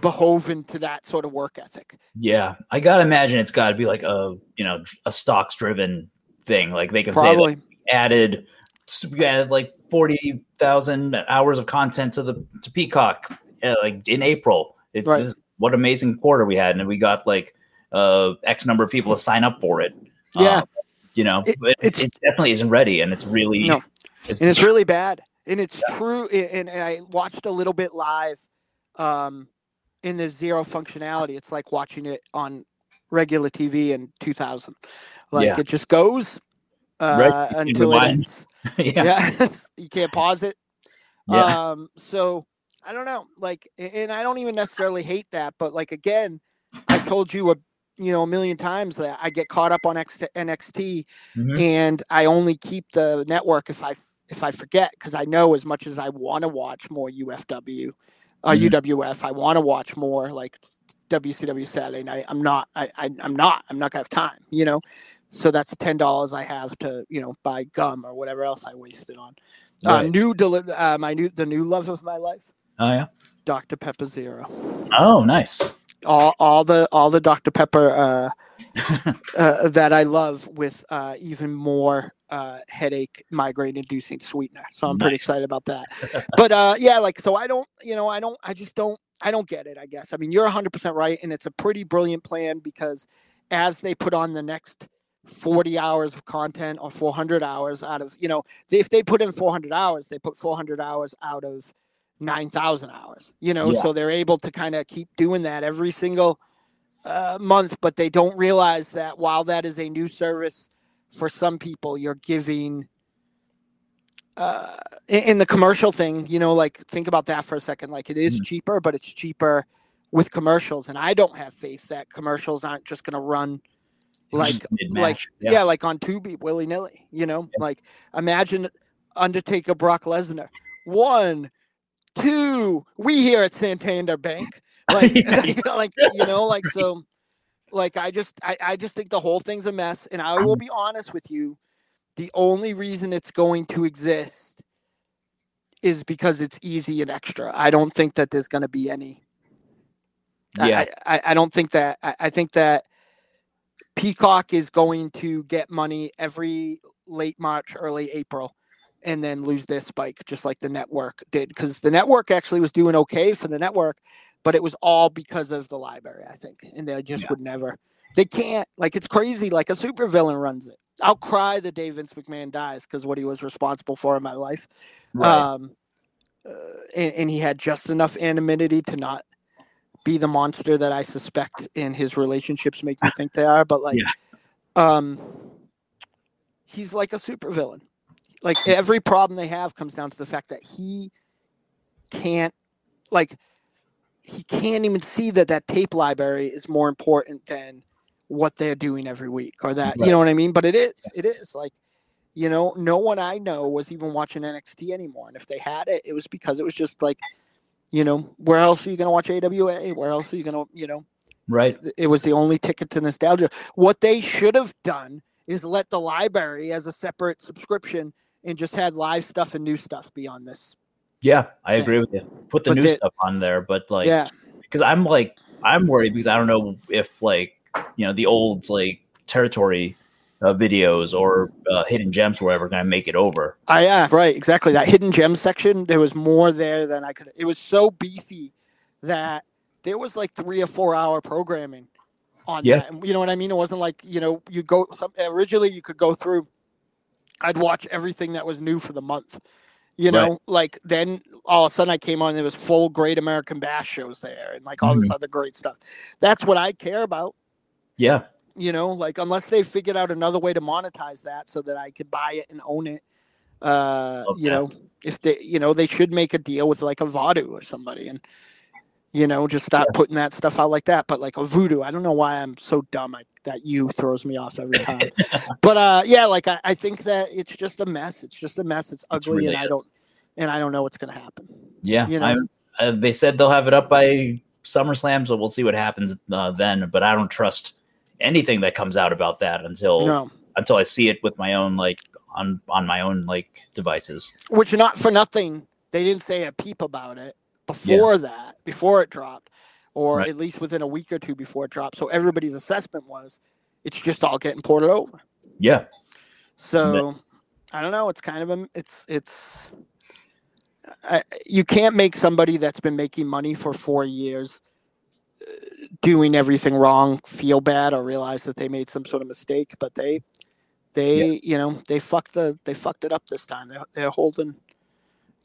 beholden to that sort of work ethic? Yeah, I gotta imagine it's got to be like a you know a stocks driven thing. Like they can Probably. say like, added added like forty thousand hours of content to the to Peacock uh, like in April. It's right. what amazing quarter we had, and we got like uh, X number of people to sign up for it. Yeah. Um, you know, it, it, it, definitely isn't ready, and it's really no, it's, and it's really bad, and it's yeah. true. And, and, I watched a little bit live, um, in the zero functionality. It's like watching it on regular TV in 2000. Like yeah. it just goes uh, right. until it ends. yeah, yeah. you can't pause it. Yeah. Um, so I don't know, like, and I don't even necessarily hate that, but like again, I told you a you know a million times that I get caught up on X- NXT, mm-hmm. and I only keep the network if I if I forget because I know as much as I want to watch more UFW, uh, mm-hmm. UWF. I want to watch more like WCW Saturday night. I'm not. I, I am not. I'm not gonna have time. You know. So that's ten dollars I have to you know buy gum or whatever else I wasted on. Uh, right. Uh, new deli- uh, my new the new love of my life. Oh yeah. Dr Pepper Zero. Oh nice. All all the all the Dr Pepper uh, that I love with uh, even more uh, headache, migraine inducing sweetener. So I'm nice. pretty excited about that. but uh, yeah, like, so I don't, you know, I don't, I just don't, I don't get it, I guess. I mean, you're 100% right. And it's a pretty brilliant plan because as they put on the next 40 hours of content or 400 hours out of, you know, if they put in 400 hours, they put 400 hours out of 9,000 hours, you know, yeah. so they're able to kind of keep doing that every single uh, month, but they don't realize that while that is a new service for some people, you're giving uh, in, in, the commercial thing, you know, like think about that for a second. Like it is mm-hmm. cheaper, but it's cheaper with commercials, and I don't have faith that commercials aren't just going to run like like yeah. yeah. like on Tubi willy nilly. You know, yeah. like imagine Undertaker Brock Lesnar one, two. We here at Santander Bank like, like you know, like so, like I just, I, I just think the whole thing's a mess. And I will mm. be honest with you, the only reason it's going to exist is because it's easy and extra. I don't think that there's going to be any. Yeah, I, I, I don't think that. I, I think that Peacock is going to get money every late March, early April and then lose their spike just like the network did because the network actually was doing okay for the network but it was all because of the library, I think. And they just yeah. would never. They can't. Like it's crazy. Like a supervillain runs it. I'll cry the day Vince McMahon dies because what he was responsible for in my life. Right. Um, uh, and, and he had just enough anonymity to not be the monster that I suspect in his relationships make me think they are. But like, yeah. um, he's like a supervillain. Like every problem they have comes down to the fact that he can't like he can't even see that that tape library is more important than what they're doing every week or that right. you know what i mean? But it is it is like you know no one i know was even watching nxt anymore and if they had it it was because it was just like you know where else are you going to watch awa where else are you going to you know right. it, it was the only ticket to nostalgia. What they should have done is let the library as a separate subscription and just had live stuff and new stuff beyond this yeah, I agree with you. Put the but new the, stuff on there, but like, yeah, because I'm like, I'm worried because I don't know if like, you know, the old like territory uh, videos or uh, hidden gems were ever going to make it over. Uh, yeah, right, exactly. That hidden gems section, there was more there than I could. It was so beefy that there was like three or four hour programming on yeah. that. And you know what I mean? It wasn't like you know you go. Some, originally, you could go through. I'd watch everything that was new for the month you know, right. like then all of a sudden I came on, there was full Great American Bash shows there and like all mm-hmm. this other great stuff. That's what I care about. Yeah. You know, like unless they figured out another way to monetize that so that I could buy it and own it. Uh, okay. you know, if they, you know, they should make a deal with like a Vudu or somebody and, you know, just stop yeah. putting that stuff out like that. But like a voodoo I don't know why I'm so dumb. I, that you throws me off every time. but uh, yeah, like I, I, think that it's just a mess. It's just a mess. It's ugly, and. I don't and I don't know what's going to happen. Yeah, you know, uh, they said they'll have it up by SummerSlam, so we'll see what happens uh, then. But I don't trust anything that comes out about that until no. until I see it with my own like on on my own like devices. Which not for nothing, they didn't say a peep about it before yeah. that, before it dropped, or right. at least within a week or two before it dropped. So everybody's assessment was it's just all getting ported over. Yeah. So I don't know. It's kind of a it's it's I, you can't make somebody that's been making money for four years uh, doing everything wrong feel bad or realize that they made some sort of mistake but they they yeah. you know they fucked the they fucked it up this time they're, they're holding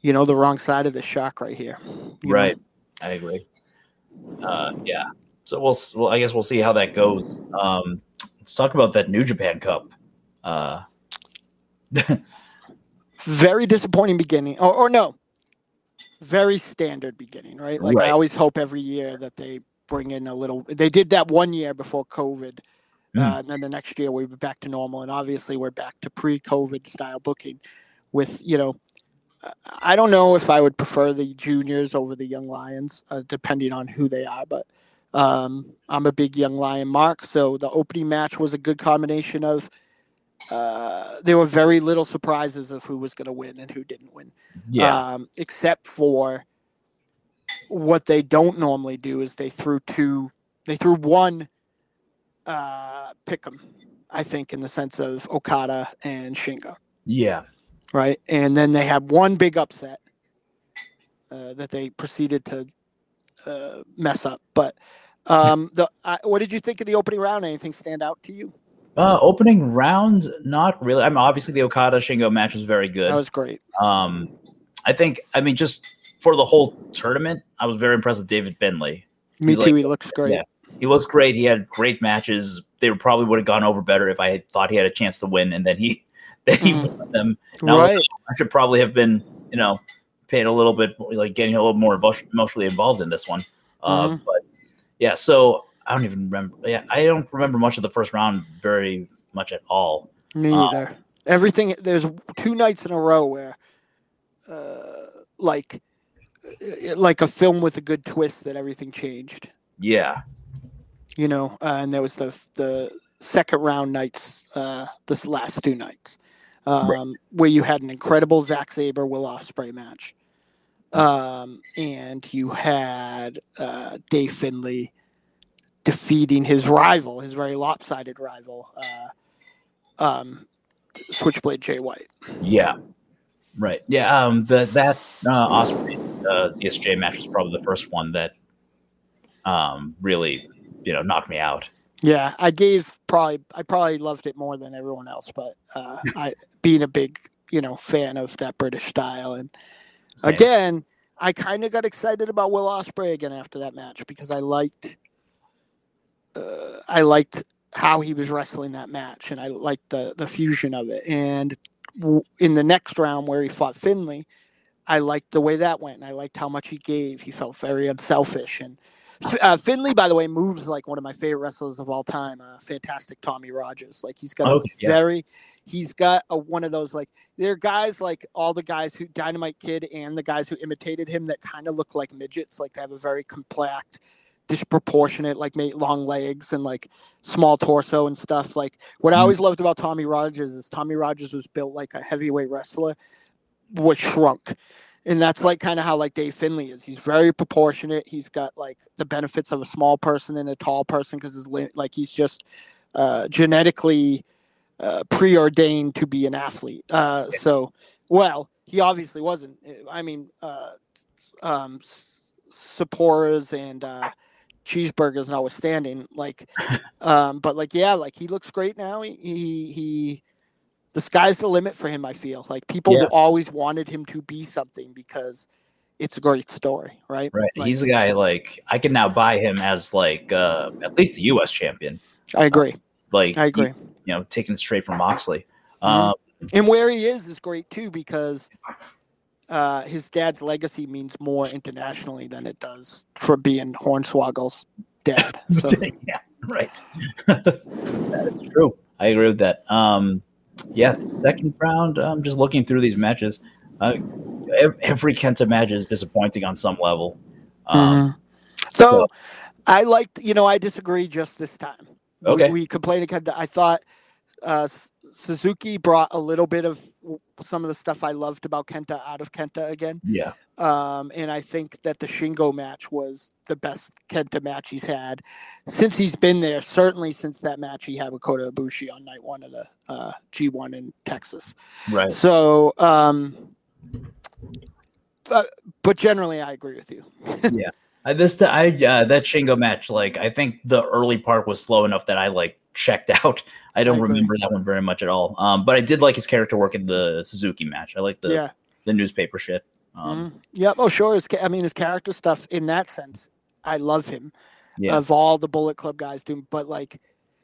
you know the wrong side of the shock right here right know? i agree uh, yeah so we'll, well i guess we'll see how that goes um, let's talk about that new japan cup uh, very disappointing beginning or, or no very standard beginning, right? Like right. I always hope every year that they bring in a little. They did that one year before COVID. Mm. Uh, and then the next year we were back to normal, and obviously we're back to pre-COVID style booking, with you know I don't know if I would prefer the juniors over the young lions, uh, depending on who they are. But um, I'm a big young lion mark, so the opening match was a good combination of. Uh, there were very little surprises of who was going to win and who didn't win. Yeah. Um, except for what they don't normally do is they threw two, they threw one uh, pick 'em, I think, in the sense of Okada and Shingo. Yeah. Right. And then they had one big upset uh, that they proceeded to uh, mess up. But um, the what did you think of the opening round? Anything stand out to you? Uh, opening round, not really. I mean, obviously the Okada Shingo match was very good. That was great. Um, I think. I mean, just for the whole tournament, I was very impressed with David Finlay. Me He's too. Like, he looks great. Yeah, he looks great. He had great matches. They probably would have gone over better if I had thought he had a chance to win, and then he then he mm. won them. Now, right. I should probably have been, you know, paid a little bit, like getting a little more emotionally involved in this one. Uh, mm-hmm. But yeah, so I don't even remember. Yeah, I don't remember much of the first round very much at all. Me um, either. Everything there's two nights in a row where, uh, like, uh, like a film with a good twist that everything changed. Yeah. You know, uh, and there was the the second round nights, uh, this last two nights, um, right. where you had an incredible Zack Sabre Will Ospreay match, um, and you had uh, Dave Finlay defeating his rival, his very lopsided rival, uh, um, Switchblade Jay White. Yeah, right. Yeah, um, the that uh, Ospreay uh, ZSJ match was probably the first one that um, really, you know, knocked me out. Yeah, I gave probably I probably loved it more than everyone else, but uh, I being a big you know fan of that British style, and again, I kind of got excited about Will Ospreay again after that match because I liked uh, I liked how he was wrestling that match, and I liked the the fusion of it. And w- in the next round where he fought Finlay, I liked the way that went, and I liked how much he gave. He felt very unselfish, and uh, Finlay, by the way, moves like one of my favorite wrestlers of all time. Uh, fantastic Tommy Rogers. Like he's got a very, yeah. he's got a one of those like there are guys like all the guys who Dynamite Kid and the guys who imitated him that kind of look like midgets. Like they have a very compact disproportionate, like made long legs and like small torso and stuff. Like what I mm-hmm. always loved about Tommy Rogers is Tommy Rogers was built like a heavyweight wrestler, was shrunk. And that's like kind of how like Dave Finlay is. He's very proportionate. He's got like the benefits of a small person and a tall person because his like he's just uh, genetically uh, preordained to be an athlete. Uh, so, well, he obviously wasn't. I mean, uh, um, Sapporas and uh, cheeseburgers notwithstanding, like, um, but like, yeah, like he looks great now. He, he, he the sky's the limit for him. I feel like people yeah. always wanted him to be something because it's a great story, right? Right. Like, He's a guy like I can now buy him as like uh, at least the U.S. champion. I agree. Uh, like I agree. He, you know, taken straight from Moxley. Mm-hmm. Um, and where he is is great too because uh, his dad's legacy means more internationally than it does for being Hornswoggle's dad. So. yeah, right. that is true. I agree with that. Um, yeah, second round. I'm um, just looking through these matches. Uh, every Kenta match is disappointing on some level. Um, mm-hmm. so, so, I liked, you know, I disagree just this time. Okay. We, we complained Kenta. I thought uh, Suzuki brought a little bit of some of the stuff I loved about Kenta out of Kenta again. Yeah. Um, and I think that the Shingo match was the best Kenta match he's had since he's been there. Certainly since that match he had with Kota Ibushi on night one of the uh, G1 in Texas. Right. So, um, but, but generally, I agree with you. yeah. I, this I uh, that Shingo match, like I think the early part was slow enough that I like checked out. I don't I remember that one very much at all. Um, but I did like his character work in the Suzuki match. I like the yeah. the newspaper shit. Um, mm-hmm. Yeah. Oh, sure. His, I mean, his character stuff in that sense, I love him. Yeah. Of all the Bullet Club guys, doing, but like,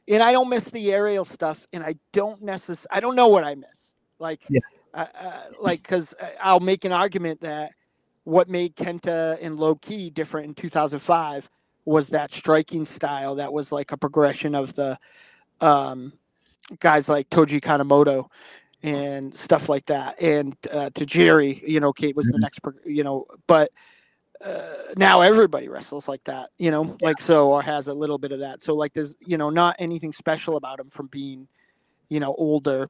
and I don't miss the aerial stuff, and I don't necess. I don't know what I miss. Like, yeah. uh, uh, like, because I'll make an argument that what made Kenta and Low Ki different in 2005 was that striking style that was like a progression of the um, guys like Koji Kanemoto and stuff like that. And uh, Jerry, you know, Kate was mm-hmm. the next, you know, but uh, now everybody wrestles like that, you know, yeah. like so, or has a little bit of that. So like, there's, you know, not anything special about him from being, you know, older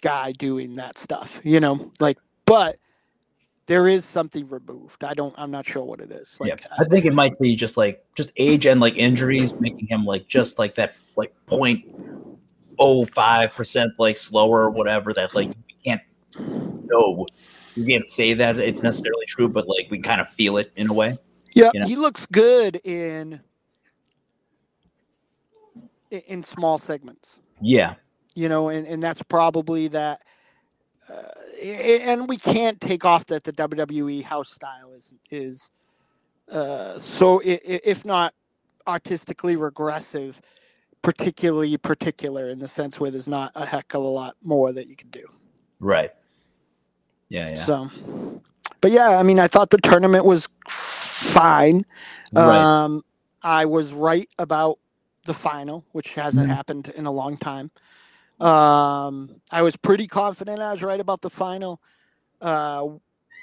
guy doing that stuff, you know, like, but there is something removed. I don't, I'm not sure what it is. Like, yeah, I think it might be just like, just age and like injuries making him like, just like that, like point oh five percent like slower or whatever that like you can't know you can't say that it's necessarily true, but like we kind of feel it in a way. Yeah, you know? he looks good in in small segments. Yeah, you know, and and that's probably that. And we can't take off that the WWE house style is is uh, so if not artistically regressive, particularly particular in the sense where there's not a heck of a lot more that you can do. Right. Yeah, yeah. So, but yeah, I mean, I thought the tournament was fine. Right. Um, I was right about the final, which hasn't mm-hmm. happened in a long time. Um, I was pretty confident I was right about the final uh,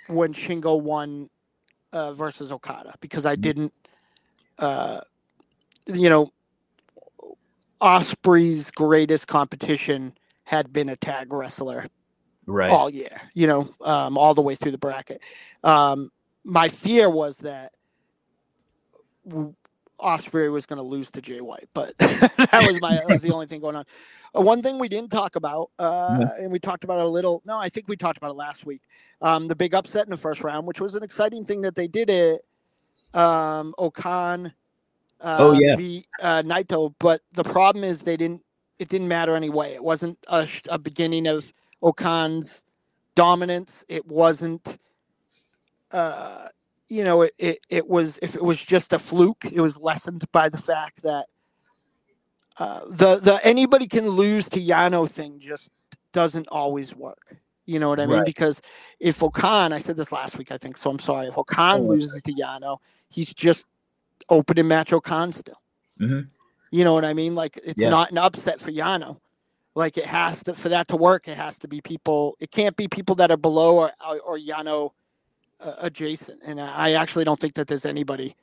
when Shingo won uh, versus Okada because I mm-hmm. didn't, uh, you know, Ospreay's greatest competition had been a tag wrestler right. all year, you know, um, all the way through the bracket. Um, my fear was that Ospreay was going to lose to Jay White, but that was my that was the only thing going on. Uh, one thing we didn't talk about, uh, yeah. and we talked about it a little. No, I think we talked about it last week. Um, the big upset in the first round, which was an exciting thing that they did it. Um, O-Khan, uh, oh yeah, beat uh, Naito, but the problem is they didn't. It didn't matter anyway. It wasn't a, a beginning of O-Khan's dominance. It wasn't, uh, you know, it, it, it was, if it was just a fluke, it was lessened by the fact that uh, the, the anybody can lose to Yano thing just doesn't always work. You know what I mean? Right. Because if O-Khan, I said this last week, I think, so I'm sorry. If O-Khan oh, loses to Yano, he's just open and match O-Khan still. Mm-hmm. You know what I mean? Like it's yeah. not an upset for Yano. Like it has to for that to work, it has to be people. It can't be people that are below or or Yano uh, adjacent. And I actually don't think that there's anybody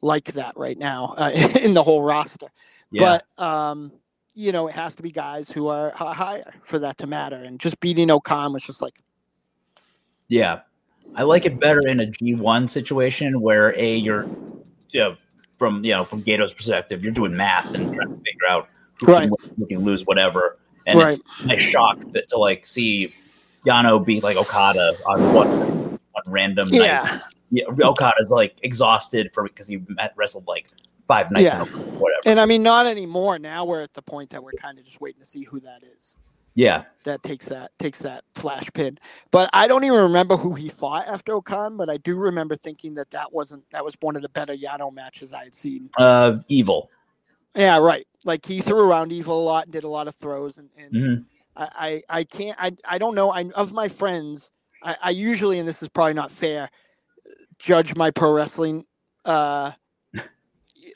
like that right now uh, in the whole roster. Yeah. But um, you know, it has to be guys who are higher for that to matter. And just beating O-Khan was just like, yeah, I like it better in a G1 situation where a you're you know, from you know from Gedo's perspective, you're doing math and trying to figure out who right. can, who can lose whatever and right. it's a shock that to like see Yano beat like Okada on one random yeah. night. Yeah, Okada's like exhausted for because he met, wrestled like five nights yeah. whatever. And I mean, not anymore. Now we're at the point that we're kind of just waiting to see who that is. Yeah, that takes that takes that flash pin. But I don't even remember who he fought after O-Khan. But I do remember thinking that that wasn't that was one of the better Yano matches I had seen. Uh, evil. Yeah, right. Like he threw around evil a lot and did a lot of throws, and, and mm-hmm. I, I, I can't I I don't know. I of my friends, I, I usually and this is probably not fair, judge my pro wrestling. Uh,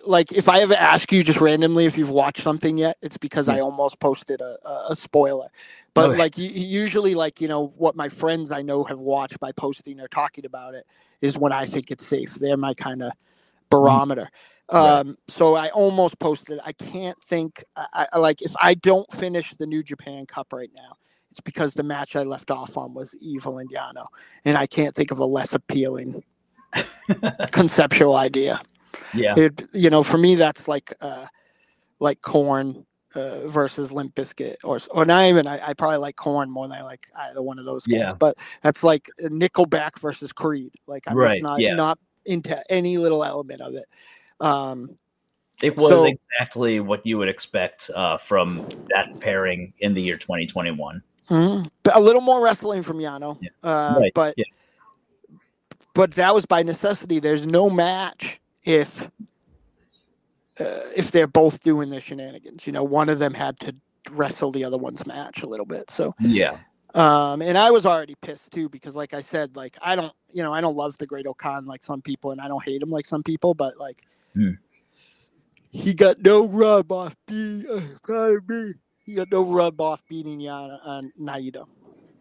like if I ever ask you just randomly if you've watched something yet, it's because I almost posted a, a, spoiler. But okay. like usually, like you know what my friends I know have watched by posting or talking about it is when I think it's safe. They're my kind of barometer. Mm-hmm. Um, so I almost posted. I can't think. I, I, like if I don't finish the New Japan Cup right now, it's because the match I left off on was Evil and Yano, and I can't think of a less appealing conceptual idea. Yeah, it, you know, for me that's like uh, like Korn uh, versus Limp Bizkit, or or not even. I, I, probably like Korn more than I like either one of those guys. Yeah. But that's like Nickelback versus Creed. Like I'm right. just not yeah. not into any little element of it. Um, it was so, exactly what you would expect uh, from that pairing in the year 2021. Mm-hmm. A little more wrestling from Yano, yeah. uh, right. but yeah. but that was by necessity. There's no match if uh, if they're both doing their shenanigans. You know, one of them had to wrestle the other one's match a little bit. So yeah. Um, and I was already pissed too because, like I said, like I don't, you know, I don't love the Great O-Khan like some people, and I don't hate him like some people, but like Mm. He got no rub off beating. Uh, got no rub off beating Yana on Naito.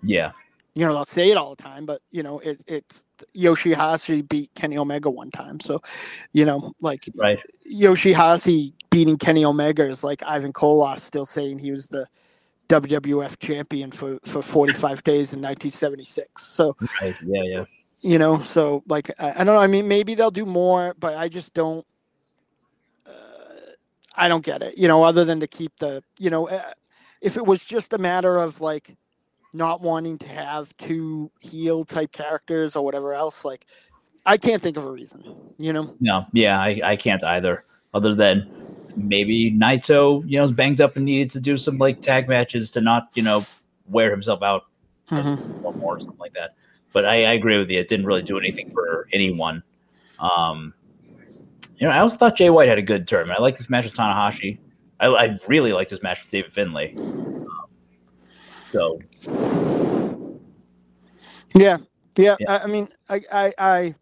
Yeah. You know, they'll say it all the time, but you know, it, it's Yoshihashi beat Kenny Omega one time. So, you know, like right. Yoshihashi beating Kenny Omega is like Ivan Koloff still saying he was the WWF champion for, for 45 days in 1976. So, right. yeah, yeah. You know, so like, I, I, don't know. I mean, maybe they'll do more, but I just don't, I don't get it, you know, other than to keep the, you know, uh, if it was just a matter of like, not wanting to have two heel type characters or whatever else. Like, I can't think of a reason, you know? No, yeah, I, I can't either. Other than maybe Naito, you know, is banged up and needed to do some like tag matches to not, you know, wear himself out mm-hmm. one more or something like that. But I, I, agree with you. It didn't really do anything for anyone. Um, you know, I also thought Jay White had a good tournament. I like this match with Tanahashi. I, I really liked this match with David Finlay. So, yeah, yeah. yeah. I, I, mean, I, I, I,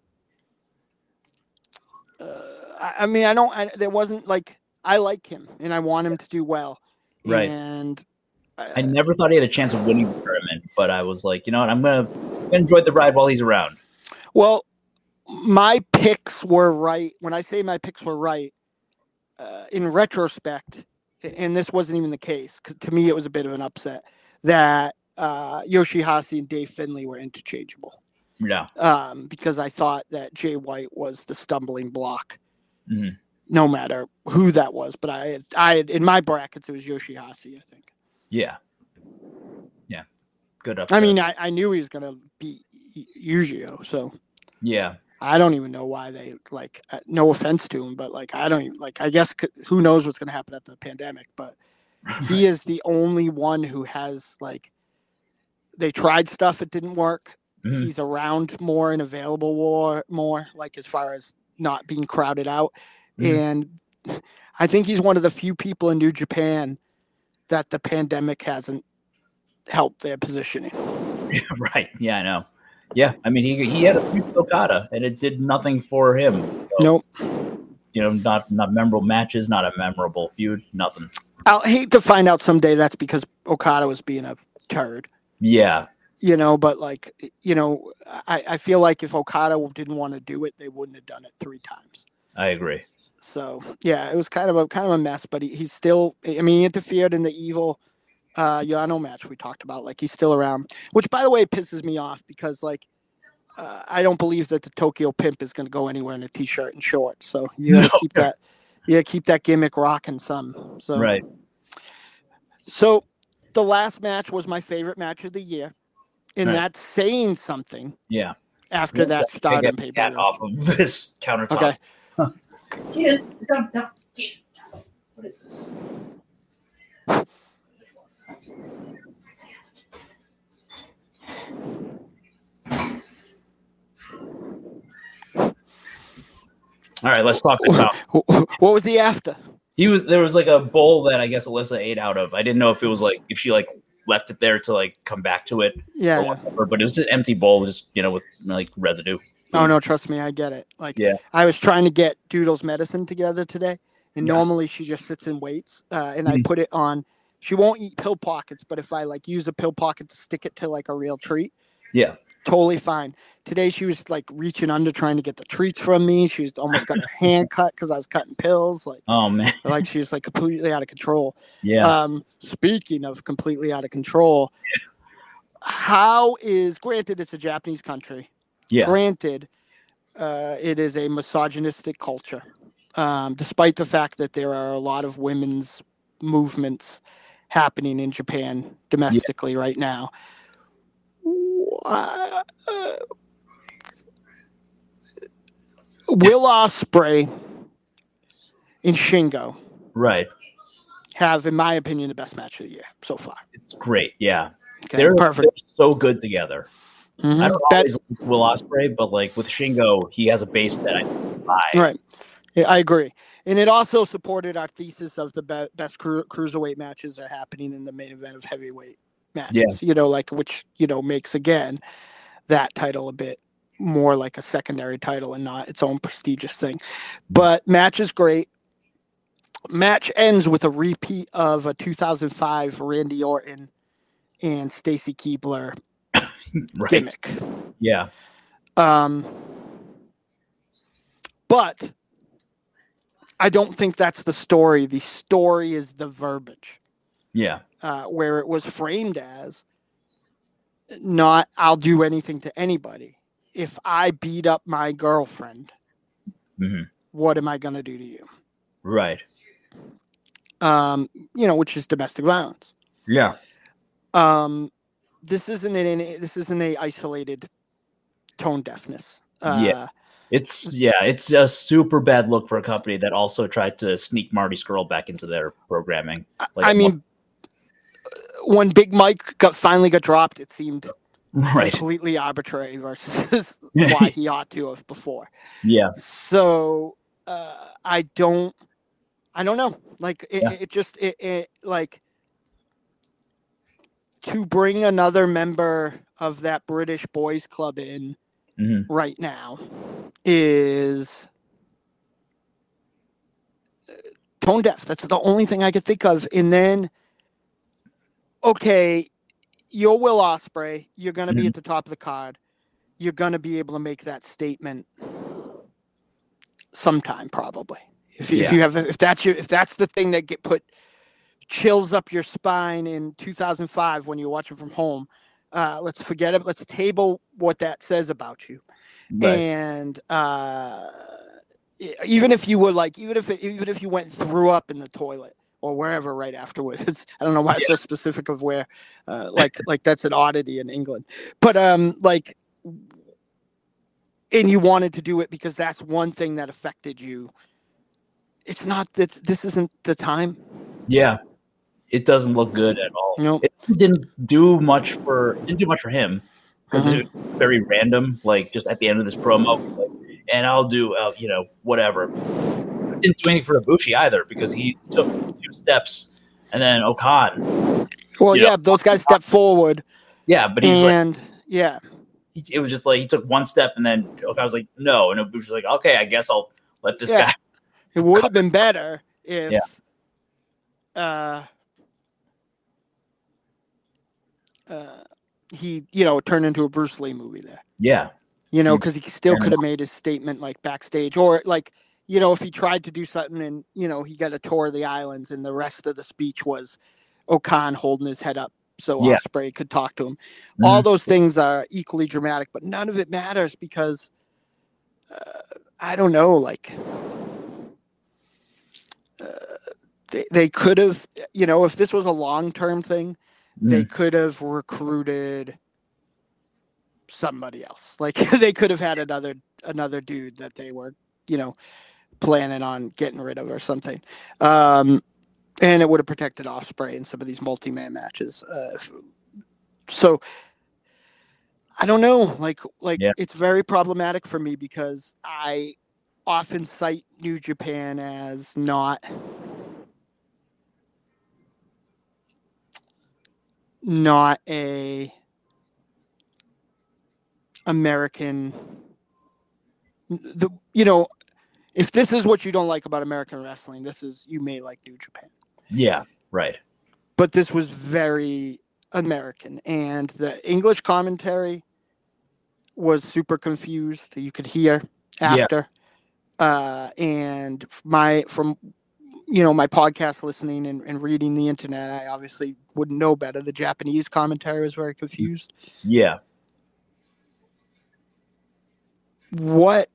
uh, I mean, I don't. I, there wasn't like I like him and I want him to do well. Right. And I, I never thought he had a chance of winning the tournament, but I was like, you know what, I'm gonna enjoy the ride while he's around. Well, my picks were right. When I say my picks were right, uh, in retrospect, and this wasn't even the case. Cause to me, it was a bit of an upset that uh, Yoshihashi and Dave Finlay were interchangeable. Yeah. Um, because I thought that Jay White was the stumbling block, mm-hmm. no matter who that was. But I, had, I had, in my brackets, it was Yoshihashi. I think. Yeah. Yeah. Good up. I mean, I, I knew he was gonna beat Yujiro, so. Yeah. I don't even know why they like. Uh, no offense to him, but like I don't even like. I guess who knows what's gonna happen at the pandemic, but he is the only one who has like they tried stuff it didn't work mm-hmm. he's around more and available more more like as far as not being crowded out mm-hmm. and i think he's one of the few people in new japan that the pandemic hasn't helped their positioning right yeah i know yeah i mean he, he had a few okada and it did nothing for him so, nope you know not not memorable matches not a memorable feud nothing I'll hate to find out someday that's because Okada was being a turd. Yeah. You know, but like, you know, I, I feel like if Okada didn't want to do it, they wouldn't have done it three times. I agree. So yeah, it was kind of a kind of a mess, but he, he's still. I mean, he interfered in the evil uh Yano match we talked about. Like he's still around, which by the way pisses me off because like uh, I don't believe that the Tokyo Pimp is going to go anywhere in a t-shirt and shorts. So you got to no. keep that yeah, keep that gimmick rocking some. So right. So the last match was my favorite match of the year, and right. that's saying something. Yeah. After yeah, that stardom paper. Get off of this countertop. Okay. Huh. Get it. Get What is this? All right, let's talk about what was he after? He was there was like a bowl that I guess Alyssa ate out of. I didn't know if it was like if she like left it there to like come back to it. Yeah, whatever, but it was an empty bowl, just you know, with like residue. Oh no, trust me, I get it. Like, yeah, I was trying to get Doodle's medicine together today, and yeah. normally she just sits and waits, uh, and mm-hmm. I put it on. She won't eat pill pockets, but if I like use a pill pocket to stick it to like a real treat, yeah, totally fine. Today she was like reaching under trying to get the treats from me. She was almost got her hand cut because I was cutting pills. Like oh man, like she was like completely out of control. Yeah. Um, speaking of completely out of control, yeah. how is granted it's a Japanese country. Yeah. Granted, uh, it is a misogynistic culture. Um, despite the fact that there are a lot of women's movements happening in Japan domestically yeah. right now uh, Will Ospreay and Shingo, right, have, in my opinion, the best match of the year so far. It's great, yeah. Okay, they're perfect. They're so good together. Mm-hmm. I don't that, always like Will Ospreay, but like with Shingo, he has a base that I buy. Right, yeah, I agree, and it also supported our thesis of the be- best cru- cruiserweight matches are happening in the main event of heavyweight matches, yeah. you know, like which, you know, makes again that title a bit more like a secondary title and not its own prestigious thing. But match is great. Match ends with a repeat of a 2005 Randy Orton and Stacy Keibler right. gimmick. Yeah. Um, but I don't think that's the story. The story is the verbiage. Yeah. Uh, where it was framed as not I'll do anything to anybody. If I beat up my girlfriend, mm-hmm. what am I going to do to you? Right. Um, you know, which is domestic violence. Yeah. Um, this isn't an this isn't a isolated tone deafness. Uh, yeah. It's yeah, it's a super bad look for a company that also tried to sneak Marty Scurll back into their programming. Like, I mean, when Big Mike got finally got dropped, it seemed right. completely arbitrary versus why he ought to have before. Yeah. So uh, I don't, I don't know. Like it, yeah. it just it, it like to bring another member of that British boys club in mm-hmm. right now is uh, tone deaf. That's the only thing I could think of. And then okay, you're Will Ospreay. You're going to mm-hmm. be at the top of the card. You're going to be able to make that statement sometime, probably. If, yeah. if you have, if that's your, if that's the thing that get put chills up your spine in 2005 when you're watching from home, uh, let's forget it. Let's table what that says about you. Right. And uh, even if you were like, even if it, even if you went threw up in the toilet, or wherever right afterwards. I don't know why it's so specific of where, uh, like like that's an oddity in England, but um like, and you wanted to do it because that's one thing that affected you. It's not that this isn't the time. Yeah, it doesn't look good at all. Nope. It didn't do much for didn't do much for him because uh-huh. it was very random. Like just at the end of this promo, like, and I'll do uh, you know whatever didn't do anything for Ibushi either because he took two steps and then O-Khan. Well, yeah, know, those guys stepped forward. Yeah, but he's and like, yeah, it was just like he took one step and then O-Khan was like, no, and Ibushi was like, okay, I guess I'll let this yeah. guy. It would have been better if, yeah. uh, uh, he you know turned into a Bruce Lee movie there. Yeah, you know, because he still could have made his statement like backstage, or like you know, if he tried to do something and, you know, he got a tour of the islands and the rest of the speech was O-Khan holding his head up so yeah. Ospreay could talk to him. Mm-hmm. All those things are equally dramatic, but none of it matters because uh, I don't know, like uh, they, they could have, you know, if this was a long-term thing, they could have recruited somebody else. Like they could have had another another dude that they were, you know, planning on getting rid of or something. Um, and it would have protected Ospreay in some of these multi-man matches. Uh, so I don't know. Like, like yeah. it's very problematic for me because I often cite New Japan as not not a American the you know if this is what you don't like about American wrestling, this is you may like New Japan. Yeah, right. But this was very American, and the English commentary was super confused. You could hear after, yeah. uh, and my from you know my podcast listening and, and reading the internet, I obviously wouldn't know better. The Japanese commentary was very confused. Yeah. What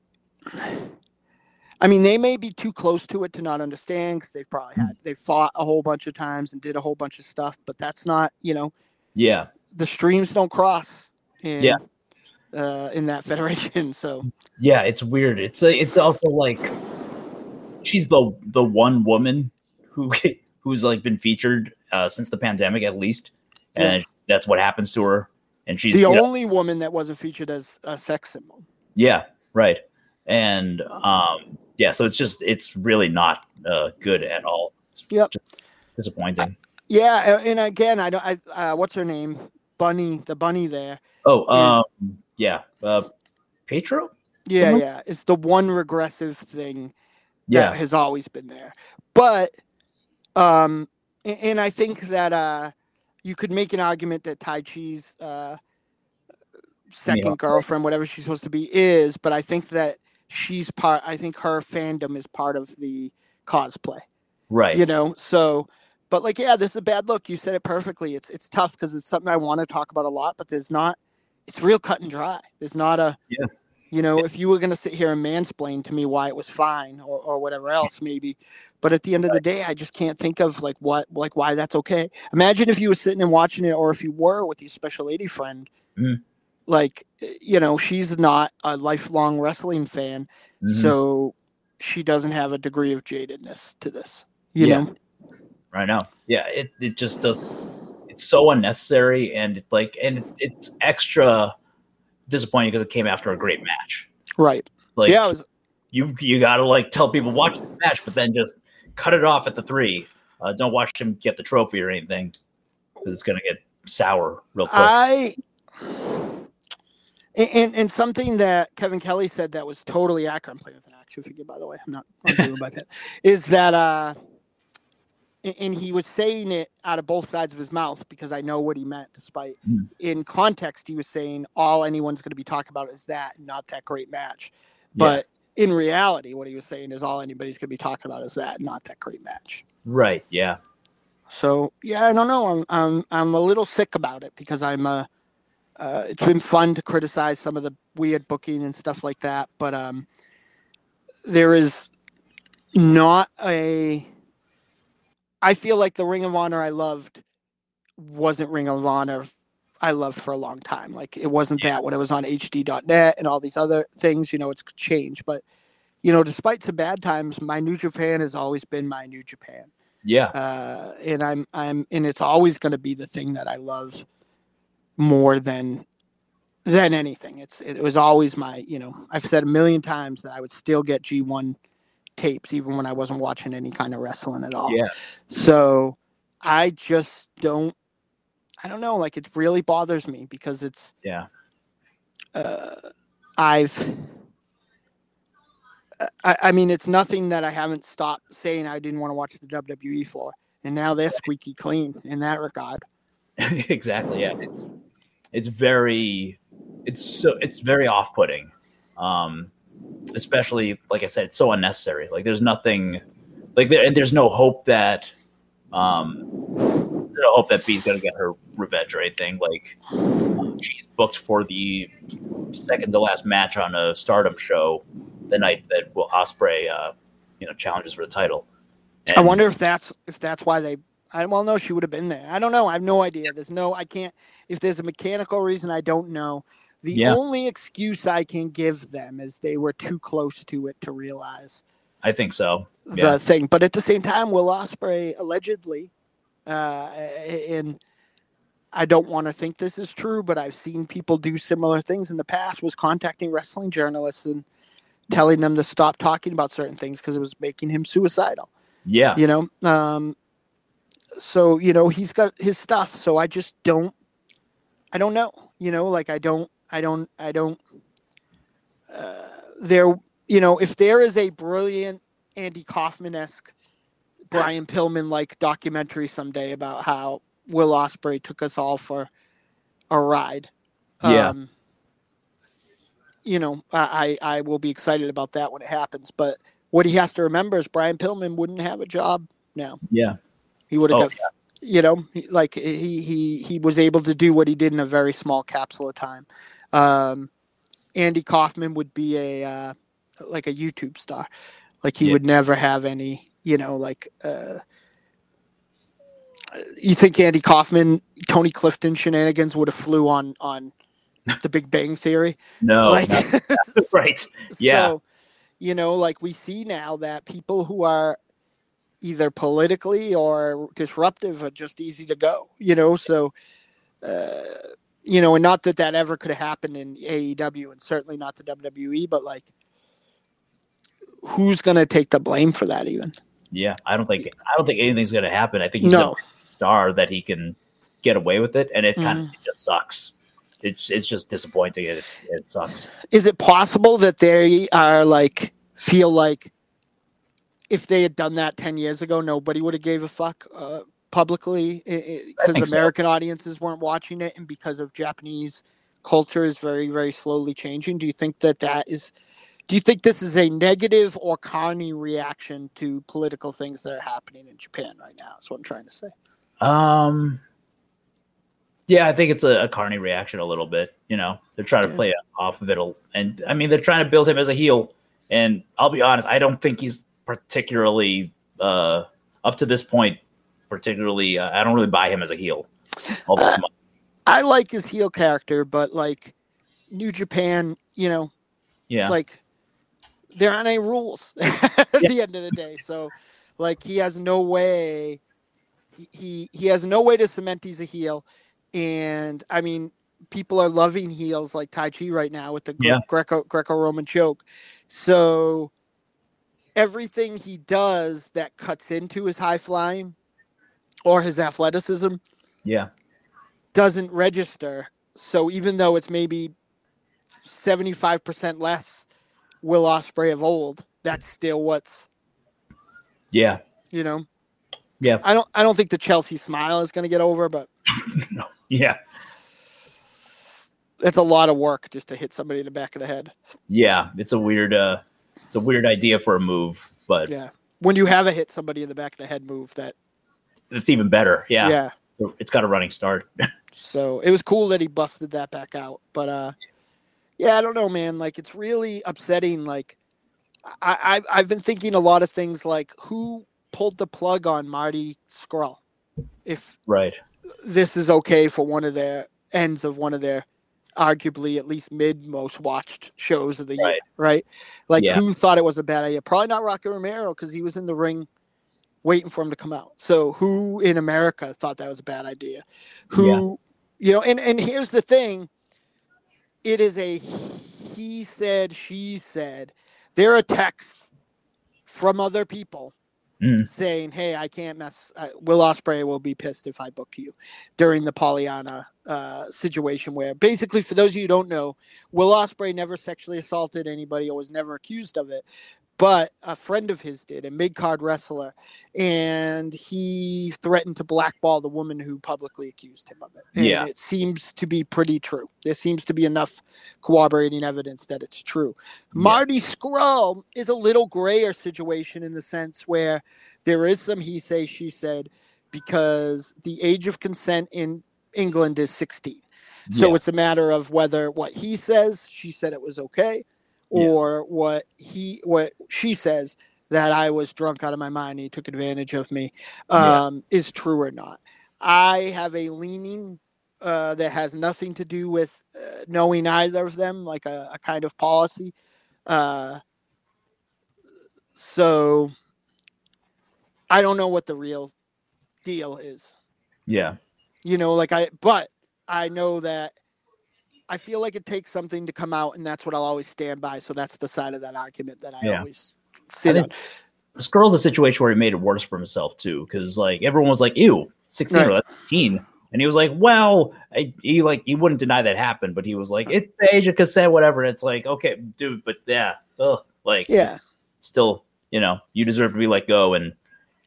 I mean, they may be too close to it to not understand because they've probably had they fought a whole bunch of times and did a whole bunch of stuff, but that's not you know. Yeah. The streams don't cross. In, yeah. Uh, in that federation, so. Yeah, it's weird. It's it's also like she's the the one woman who who's like been featured uh, since the pandemic at least, and yeah. that's what happens to her. And she's the only know, woman that wasn't featured as a sex symbol. Yeah, right. And um, yeah, so it's just it's really not uh, good at all. It's yep. disappointing. yeah, and again, I don't. I uh, what's her name? Bunny, the bunny there. Oh, um, yeah, uh, Petro. Yeah, Someone? yeah, it's the one regressive thing that yeah. has always been there. But, um, and, I think that uh, you could make an argument that Taichi's uh, second girlfriend, whatever she's supposed to be, is. But I think that she's part. I think her fandom is part of the cosplay. Right. You know. So, but like, yeah, this is a bad look. You said it perfectly. It's it's tough because it's something I want to talk about a lot, but there's not. It's real cut and dry. There's not a. Yeah. You know, if you were going to sit here and mansplain to me why it was fine or, or whatever else, maybe. But at the end of the day, I just can't think of like what, like why that's okay. Imagine if you were sitting and watching it, or if you were with your special lady friend, mm. like, you know, she's not a lifelong wrestling fan. Mm-hmm. So she doesn't have a degree of jadedness to this, you yeah. know? Right now. Yeah. It, it just does. It's so unnecessary and like, and it's extra disappointing because it came after a great match. Right. Like yeah, was... you you gotta like tell people watch the match, but then just cut it off at the three. Uh, don't watch him get the trophy or anything because it's gonna get sour real quick. I and and something that Kevin Kelly said that was totally accurate. I'm playing with an action figure, by the way. I'm not I'm about that. Is that uh and he was saying it out of both sides of his mouth because I know what he meant. Despite mm. in context, he was saying all anyone's going to be talking about is that, not that great match. But yeah. in reality, what he was saying is all anybody's going to be talking about is that, not that great match. Right. Yeah. So yeah, I don't know. I'm I'm I'm a little sick about it because I'm uh, uh it's been fun to criticize some of the weird booking and stuff like that, but um, there is not a I feel like the Ring of Honor I loved wasn't Ring of Honor I loved for a long time. Like it wasn't that when it was on HD.net and all these other things, you know, it's changed. But, you know, despite some bad times, my New Japan has always been my New Japan. Yeah. Uh, and I'm, I'm, and it's always going to be the thing that I love more than, than anything. It's, it was always my, you know, I've said a million times that I would still get G1 tapes even when I wasn't watching any kind of wrestling at all. Yeah. So I just don't I don't know, like it really bothers me because it's yeah. Uh I've I, I mean it's nothing that I haven't stopped saying I didn't want to watch the WWE for. And now they're squeaky clean in that regard. exactly, yeah. It's it's very it's so it's very off putting. Um especially like I said, it's so unnecessary. Like there's nothing, like there, and there's no hope that, um, there's no hope that Bee's gonna get her revenge or anything. Like she's booked for the second to last match on a Stardom show the night that Will Ospreay, uh, you know, challenges for the title. And I wonder if that's if that's why they. I well, no, she would have been there. I don't know. I have no idea. There's no. I can't. If there's a mechanical reason, I don't know. The yeah. only excuse I can give them is they were too close to it to realize. I think so. Yeah. The thing, but at the same time, Will Ospreay allegedly, uh, and I don't want to think this is true, but I've seen people do similar things in the past. Was contacting wrestling journalists and telling them to stop talking about certain things because it was making him suicidal. Yeah, you know. Um, so you know he's got his stuff. So I just don't. I don't know. You know, like I don't. I don't. I don't. Uh, there, you know, if there is a brilliant Andy Kaufman esque, Brian Pillman like documentary someday about how Will Ospreay took us all for a ride, yeah. Um, you know, I, I will be excited about that when it happens. But what he has to remember is Brian Pillman wouldn't have a job now. Yeah, he would have. Oh, yeah. You know, like he he he was able to do what he did in a very small capsule of time. Um, Andy Kaufman would be a uh, like a YouTube star. Like he yeah. would never have any, you know, like uh, you think Andy Kaufman, Tony Clifton shenanigans would have flew on on the Big Bang Theory? No, like, right? Yeah, so, you know, like we see now that people who are either politically or disruptive are just easy to go. You know, so. Uh, you know, and not that that ever could have happened in AEW and certainly not the WWE, but like, who's going to take the blame for that even? Yeah, I don't think I don't think anything's going to happen. I think he's no. a star that he can get away with it, and it kind of mm. just sucks. It's it's just disappointing. It it sucks. Is it possible that they are like feel like if they had done that ten years ago, nobody would have gave a fuck? Uh, publicly because American so. audiences weren't watching it and because of Japanese culture is very very slowly changing. Do you think that that is? Do you think this is a negative or carny reaction to political things that are happening in Japan right now? That's what I'm trying to say. Um. Yeah, I think it's a, a carny reaction a little bit. You know, they're trying to play off of it, and I mean, they're trying to build him as a heel. And I'll be honest, I don't think he's particularly uh, up to this point. Particularly, uh, I don't really buy him as a heel. Uh, I like his heel character, but like New Japan, you know, yeah, like there aren't any rules at yeah. the end of the day. So, like, he has no way. He he has no way to cement he's a heel, and I mean, people are loving heels like Taichi right now with the yeah. Greco Greco Roman choke. So everything he does that cuts into his high flying or his athleticism, yeah, doesn't register. So even though it's maybe seventy five percent less Will Ospreay of old, that's still what's yeah, you know. Yeah. I don't I don't think the Chelsea smile is going to get over, but no. Yeah that's a lot of work just to hit somebody in the back of the head. Yeah, it's a weird uh it's a weird idea for a move, but yeah. When you have a hit somebody in the back of the head move that it's even better. Yeah. Yeah. It's got a running start. so it was cool that he busted that back out. But uh yeah, I don't know, man. Like it's really upsetting. Like I, I've I've been thinking a lot of things like who pulled the plug on Marty Scurll? If right this is okay for one of their ends of one of their arguably at least mid most watched shows of the right. year, right? Like yeah. who thought it was a bad idea? Probably not Rocky Romero because he was in the ring waiting for him to come out. So who in America thought that was a bad idea? Who yeah. you know, and and here's the thing. It is a he said, she said. There are texts from other people mm. saying, "Hey, I can't mess. Uh, Will Ospreay will be pissed if I book you." During the Pollyanna uh, situation, where basically, for those of you who don't know, Will Ospreay never sexually assaulted anybody or was never accused of it, but a friend of his did, a mid card wrestler, and he threatened to blackball the woman who publicly accused him of it. And yeah. it seems to be pretty true. There seems to be enough corroborating evidence that it's true. Yeah. Marty Scurll is a little grayer situation in the sense where there is some he say, she said, because the age of consent in England is 16. So yeah. it's a matter of whether what he says, she said it was okay or yeah. what he what she says that I was drunk out of my mind and he took advantage of me um, yeah. is true or not. I have a leaning uh, that has nothing to do with uh, knowing either of them, like a, a kind of policy. Uh, so I don't know what the real deal is. Yeah. You know, like I, but I know that I feel like it takes something to come out, and that's what I'll always stand by. So that's the side of that argument that I yeah. always sit I on. Scurll's a situation where he made it worse for himself too, because like everyone was like, "Ew, 16 right. or 18," and he was like, "Well," I, he like he wouldn't deny that happened, but he was like, "It's the age of cassette, whatever." And it's like, okay, dude, but yeah, ugh, like yeah, still, you know, you deserve to be let go and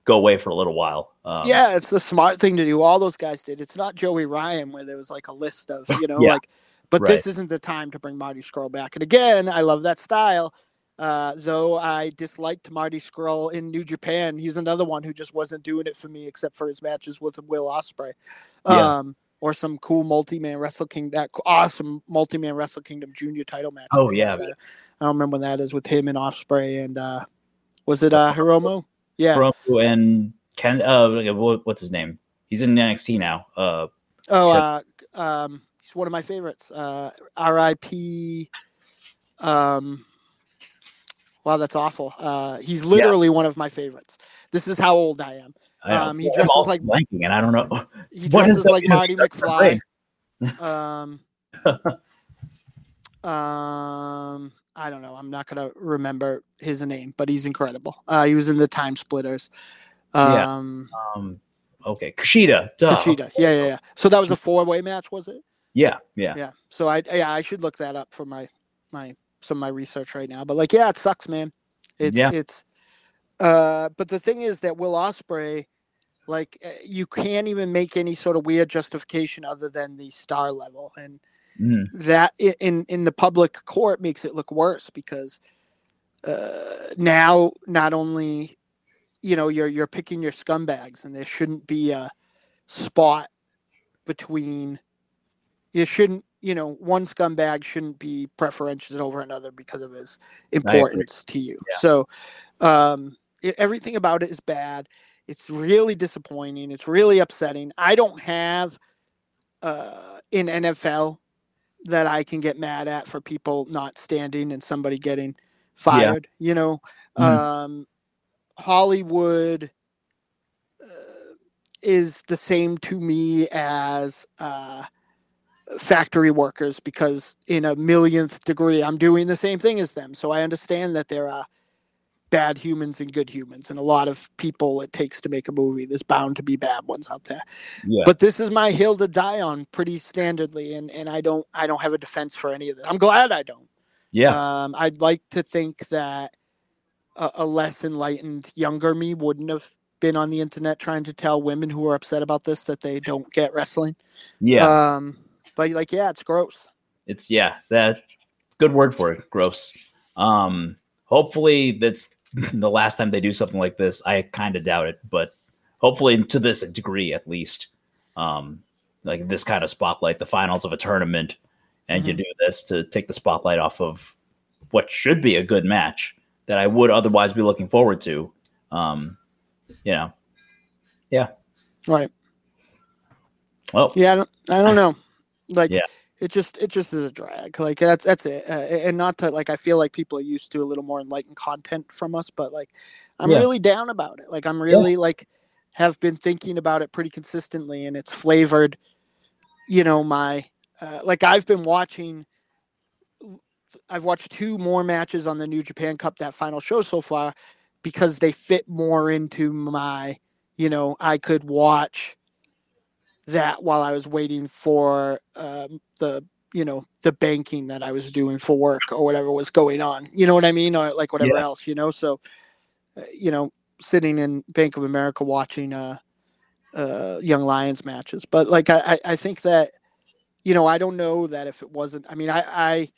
go away for a little while. Um, yeah, it's the smart thing to do. All those guys did. It's not Joey Ryan where there was like a list of you know yeah. like but right. this isn't the time to bring Marty Scurll back. And again, I love that style. Uh, though I disliked Marty Scurll in New Japan, he's another one who just wasn't doing it for me, except for his matches with Will Ospreay, yeah. um, or some cool multi-man Wrestle King that awesome multi-man Wrestle Kingdom Junior title match. Oh yeah, I don't remember when that is with him and Ospreay and uh, was it uh, Hiromu? Yeah, Hiromu and Ken. Uh, what's his name? He's in NXT now. Uh, oh, uh, um, he's one of my favorites. Uh, R.I.P. Um, wow, that's awful. Uh, he's literally yeah. one of my favorites. This is how old I am. Um, he dresses like blanking, and I don't know. He dresses like Marty McFly. um, um, I don't know. I'm not gonna remember his name, but he's incredible. Uh, he was in the Time Splitters. Um, yeah. Um, okay, Kushida. Duh. Kushida. Yeah, yeah, yeah. So that was a four way match, was it? Yeah, yeah, yeah. So I yeah I should look that up for my my some of my research right now. But like yeah, it sucks, man. It's yeah. it's uh but the thing is that Will Ospreay, like eh, you can't even make any sort of weird justification other than the star level and mm. that in in the public court makes it look worse because uh, now not only you know you're you're picking your scumbags and there shouldn't be a spot between you shouldn't you know one scumbag shouldn't be preferential over another because of his importance to you yeah. so um it, everything about it is bad it's really disappointing it's really upsetting i don't have uh in nfl that i can get mad at for people not standing and somebody getting fired yeah. you know mm. um hollywood uh, is the same to me as uh factory workers because in a millionth degree I'm doing the same thing as them. So I understand that there are bad humans and good humans and a lot of people it takes to make a movie. There's bound to be bad ones out there. Yeah. But this is my hill to die on pretty standardly and, and I don't I don't have a defense for any of it. I'm glad I don't. Yeah. Um, I'd like to think that a, a less enlightened younger me wouldn't have been on the internet trying to tell women who are upset about this that they don't get wrestling. Yeah. Um, but like, yeah, it's gross. It's yeah, that good word for it, gross. Um, hopefully that's the last time they do something like this. I kind of doubt it, but hopefully to this degree at least. Um, like this kind of spotlight, the finals of a tournament, and mm-hmm. you do this to take the spotlight off of what should be a good match that I would otherwise be looking forward to. Um, you know, yeah, right. Well, yeah, I don't, I don't know. Like yeah. it just it just is a drag. Like that's that's it. Uh, and not to like I feel like people are used to a little more enlightened content from us, but like I'm yeah. really down about it. Like I'm really yeah. like have been thinking about it pretty consistently, and it's flavored. You know my uh, like I've been watching. I've watched two more matches on the New Japan Cup that final show so far because they fit more into my, you know, I could watch that while I was waiting for um, the you know the banking that I was doing for work or whatever was going on. You know what I mean, or like whatever yeah. else. You know, so uh, you know, sitting in Bank of America watching uh, uh, Young Lions matches. But like I, I think that you know I don't know that if it wasn't. I mean I I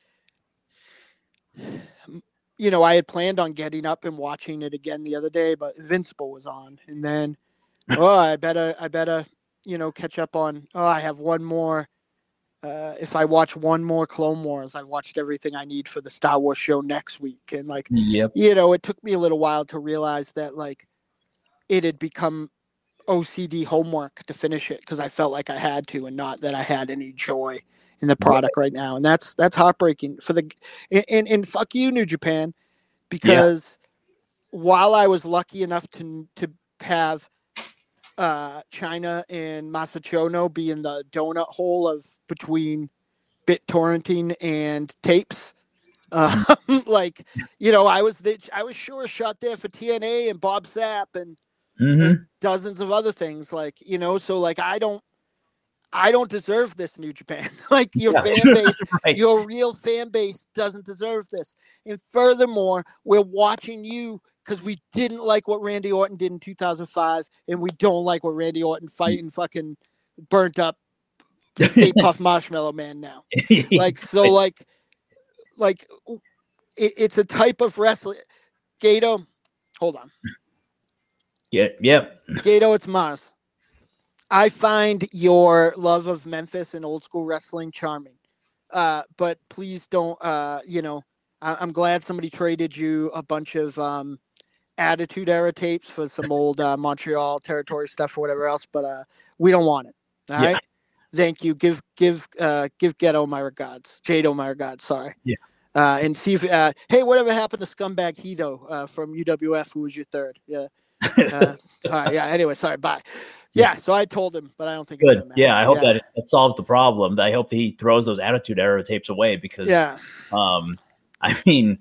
you know I had planned on getting up and watching it again the other day, but Invincible was on, and then oh I better I better you know, catch up on. Oh, I have one more. Uh, if I watch one more Clone Wars, I've watched everything I need for the Star Wars show next week. And like, yep. you know, it took me a little while to realize that like it had become OCD homework to finish it because I felt like I had to, and not that I had any joy in the product right, right now. And that's that's heartbreaking for the and and, and fuck you, New Japan, because yeah. while I was lucky enough to to have uh, Chyna and Masachono being the donut hole of between bit torrenting and tapes. Um, like, you know, I was the, I was sure shot there for TNA and Bob Sapp and, mm-hmm. and dozens of other things. Like, you know, so like I don't I don't deserve this, New Japan. like your yeah. fan base, right. your real fan base doesn't deserve this. And furthermore, we're watching you because we didn't like what Randy Orton did in 2005, and we don't like what Randy Orton fighting fucking burnt up Stay Puft Marshmallow Man now. like so, like, like it, it's a type of wrestling. Gedo, hold on. Yeah, yep. Gedo, it's Mars. I find your love of Memphis and old school wrestling charming. Uh, but please don't, uh, you know, I- am glad somebody traded you a bunch of um, Attitude Era tapes for some old uh, Montreal territory stuff or whatever else, but uh, we don't want it. All yeah. right. Thank you. Give give uh, give Gedo my regards. Jado my regards. Sorry. Yeah. Uh, and see if uh, hey, whatever happened to Scumbag Hito uh, from UWF, who was your third? Yeah. Uh, all right. Yeah. Anyway, sorry. Bye. Yeah. So I told him, but I don't think good. yeah. I hope yeah. that it solves the problem. I hope that he throws those Attitude Era tapes away because yeah. Um, I mean,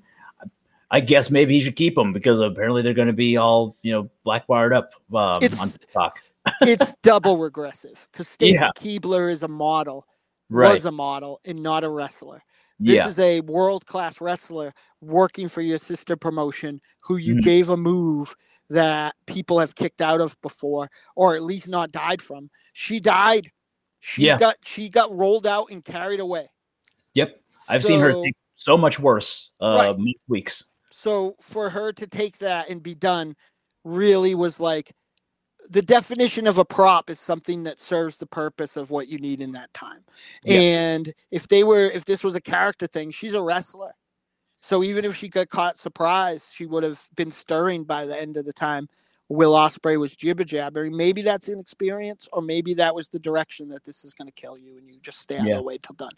I guess maybe he should keep them because apparently they're going to be all you know blackbarred up um, it's, on TikTok. it's double regressive because Stacy yeah. Keibler is a model, right. was a model, and not a wrestler. This yeah. is a world class wrestler working for your sister promotion who you mm-hmm. gave a move that people have kicked out of before, or at least not died from. She died. She yeah. got she got rolled out and carried away. Yep, I've so, seen her so much worse uh, right. weeks. So for her to take that and be done really was like the definition of a prop is something that serves the purpose of what you need in that time. Yeah. And if they were if this was a character thing, she's a wrestler. So even if she got caught surprise, she would have been stirring by the end of the time. Will Ospreay was jibber jabbering. Maybe that's inexperience, or maybe that was the direction that this is going to kill you, and you just stay out yeah. of the way till done.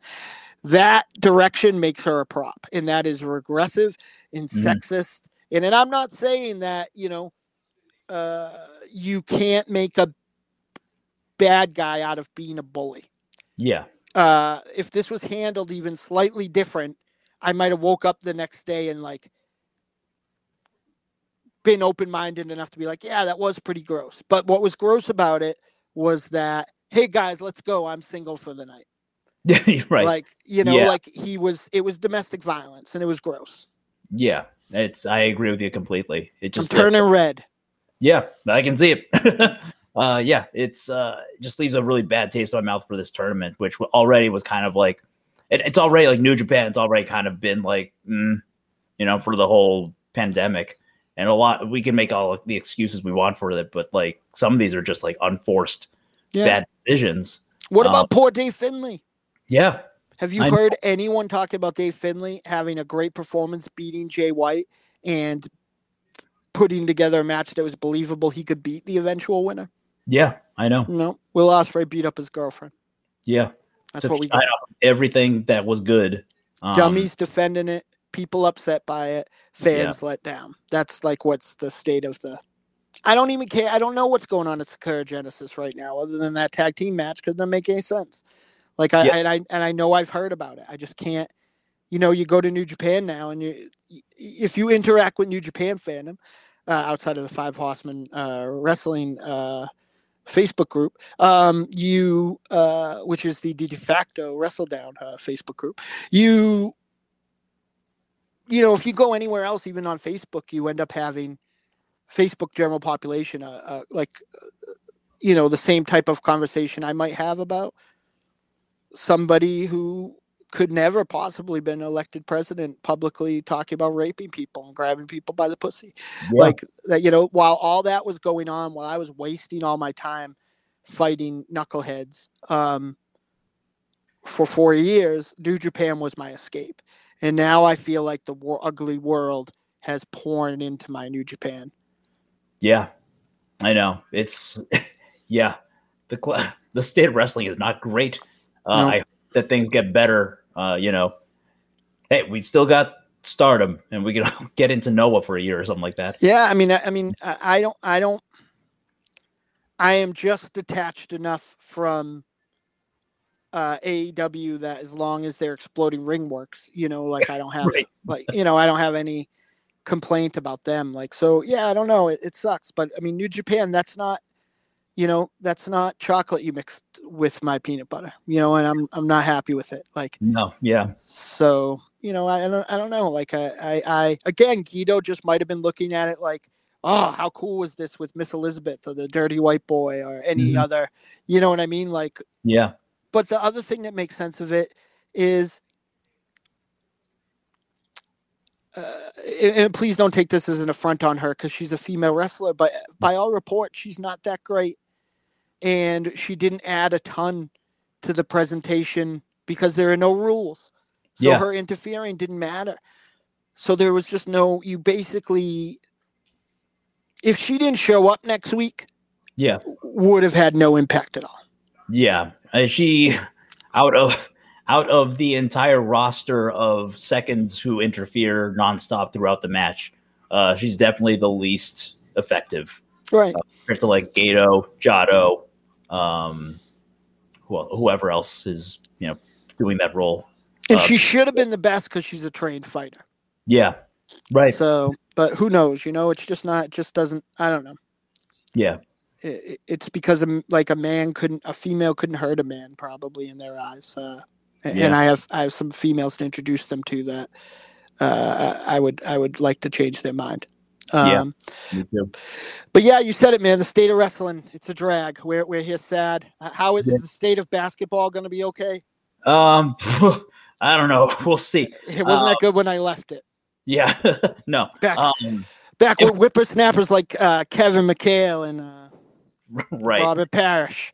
That direction makes her a prop, and that is regressive and mm-hmm. sexist. And and I'm not saying that you know uh, you can't make a bad guy out of being a bully. Yeah. Uh, if this was handled even slightly different, I might have woke up the next day and like been open minded enough to be like, yeah, that was pretty gross. But what was gross about it was that, hey guys, let's go. I'm single for the night. right. Like, you know, yeah. like he was it was domestic violence and it was gross. Yeah. It's I agree with you completely. It just I'm turning red. Yeah, I can see it. uh, yeah, it's uh, just leaves a really bad taste in my mouth for this tournament, which already was kind of like it, it's already like New Japan. It's already kind of been like, mm, you know, for the whole pandemic, and a lot we can make all the excuses we want for it, but like some of these are just like unforced yeah. bad decisions. What about um, poor Dave Finlay? Yeah. Have you I heard anyone talk about Dave Finlay having a great performance, beating Jay White, and putting together a match that was believable he could beat the eventual winner. Yeah, I know. No, Will Ospreay beat up his girlfriend. Yeah, that's so what we got. Everything that was good. Um, Dummies defending it, people upset by it, fans yeah. let down. That's like what's the state of the. I don't even care. I don't know what's going on at Sakura Genesis right now, other than that tag team match, because it doesn't make any sense. Like I, yeah. and I and I know I've heard about it. I just can't. You know, you go to New Japan now, and you if you interact with New Japan fandom, uh, outside of the Five Horsemen uh, Wrestling uh, Facebook group, um, you, uh, which is the de facto Wrestledown uh, Facebook group, you, you know, if you go anywhere else, even on Facebook, you end up having Facebook general population, uh, like, you know, the same type of conversation I might have about somebody who could never possibly been elected president publicly talking about raping people and grabbing people by the pussy yeah. like that you know while all that was going on while i was wasting all my time fighting knuckleheads um, for four years new japan was my escape and now i feel like the war- ugly world has poured into my new japan yeah i know it's yeah the the state of wrestling is not great uh, no. i hope that things get better uh, you know, hey, we still got stardom and we can get into Noah for a year or something like that. Yeah. I mean, I, I mean, I don't, I don't, I am just detached enough from uh, AEW that as long as they're exploding ring works, you know, like I don't have, right. like, you know, I don't have any complaint about them. Like, so yeah, I don't know. It, it sucks, but I mean, New Japan, that's not, you know, that's not chocolate you mixed with my peanut butter, you know, and I'm I'm not happy with it. Like no, yeah. So you know, I, I don't I don't know. Like I, I I again, Gedo just might have been looking at it like, oh, how cool was this with Miss Elizabeth or the Dirty White Boy or any mm-hmm. other, you know what I mean? Like yeah. But the other thing that makes sense of it is uh, and please don't take this as an affront on her because she's a female wrestler, but by all reports, she's not that great and she didn't add a ton to the presentation because there are no rules. So yeah. her interfering didn't matter. So there was just no you basically if she didn't show up next week, yeah, would have had no impact at all. Yeah, uh, she out of out of the entire roster of seconds who interfere nonstop throughout the match, uh, she's definitely the least effective. Right. Uh, compared to like Gedo, Jado, um, well, whoever else is you know doing that role. And uh, she should have been the best because she's a trained fighter. Yeah, right. So, but who knows? You know, it's just not. It just doesn't. I don't know. Yeah. It, it's because of, like a man couldn't, a female couldn't hurt a man, probably in their eyes. Uh, yeah. And I have, I have some females to introduce them to that. Uh, I would, I would like to change their mind. Um, yeah, But yeah, you said it, man. The state of wrestling, it's a drag. We're, we're here sad. How is, yeah. is the state of basketball going to be okay? Um, I don't know. We'll see. It wasn't uh, that good when I left it. Yeah, no. Back, um, back with whippersnappers like uh, Kevin McHale and uh, right. Robert Parish.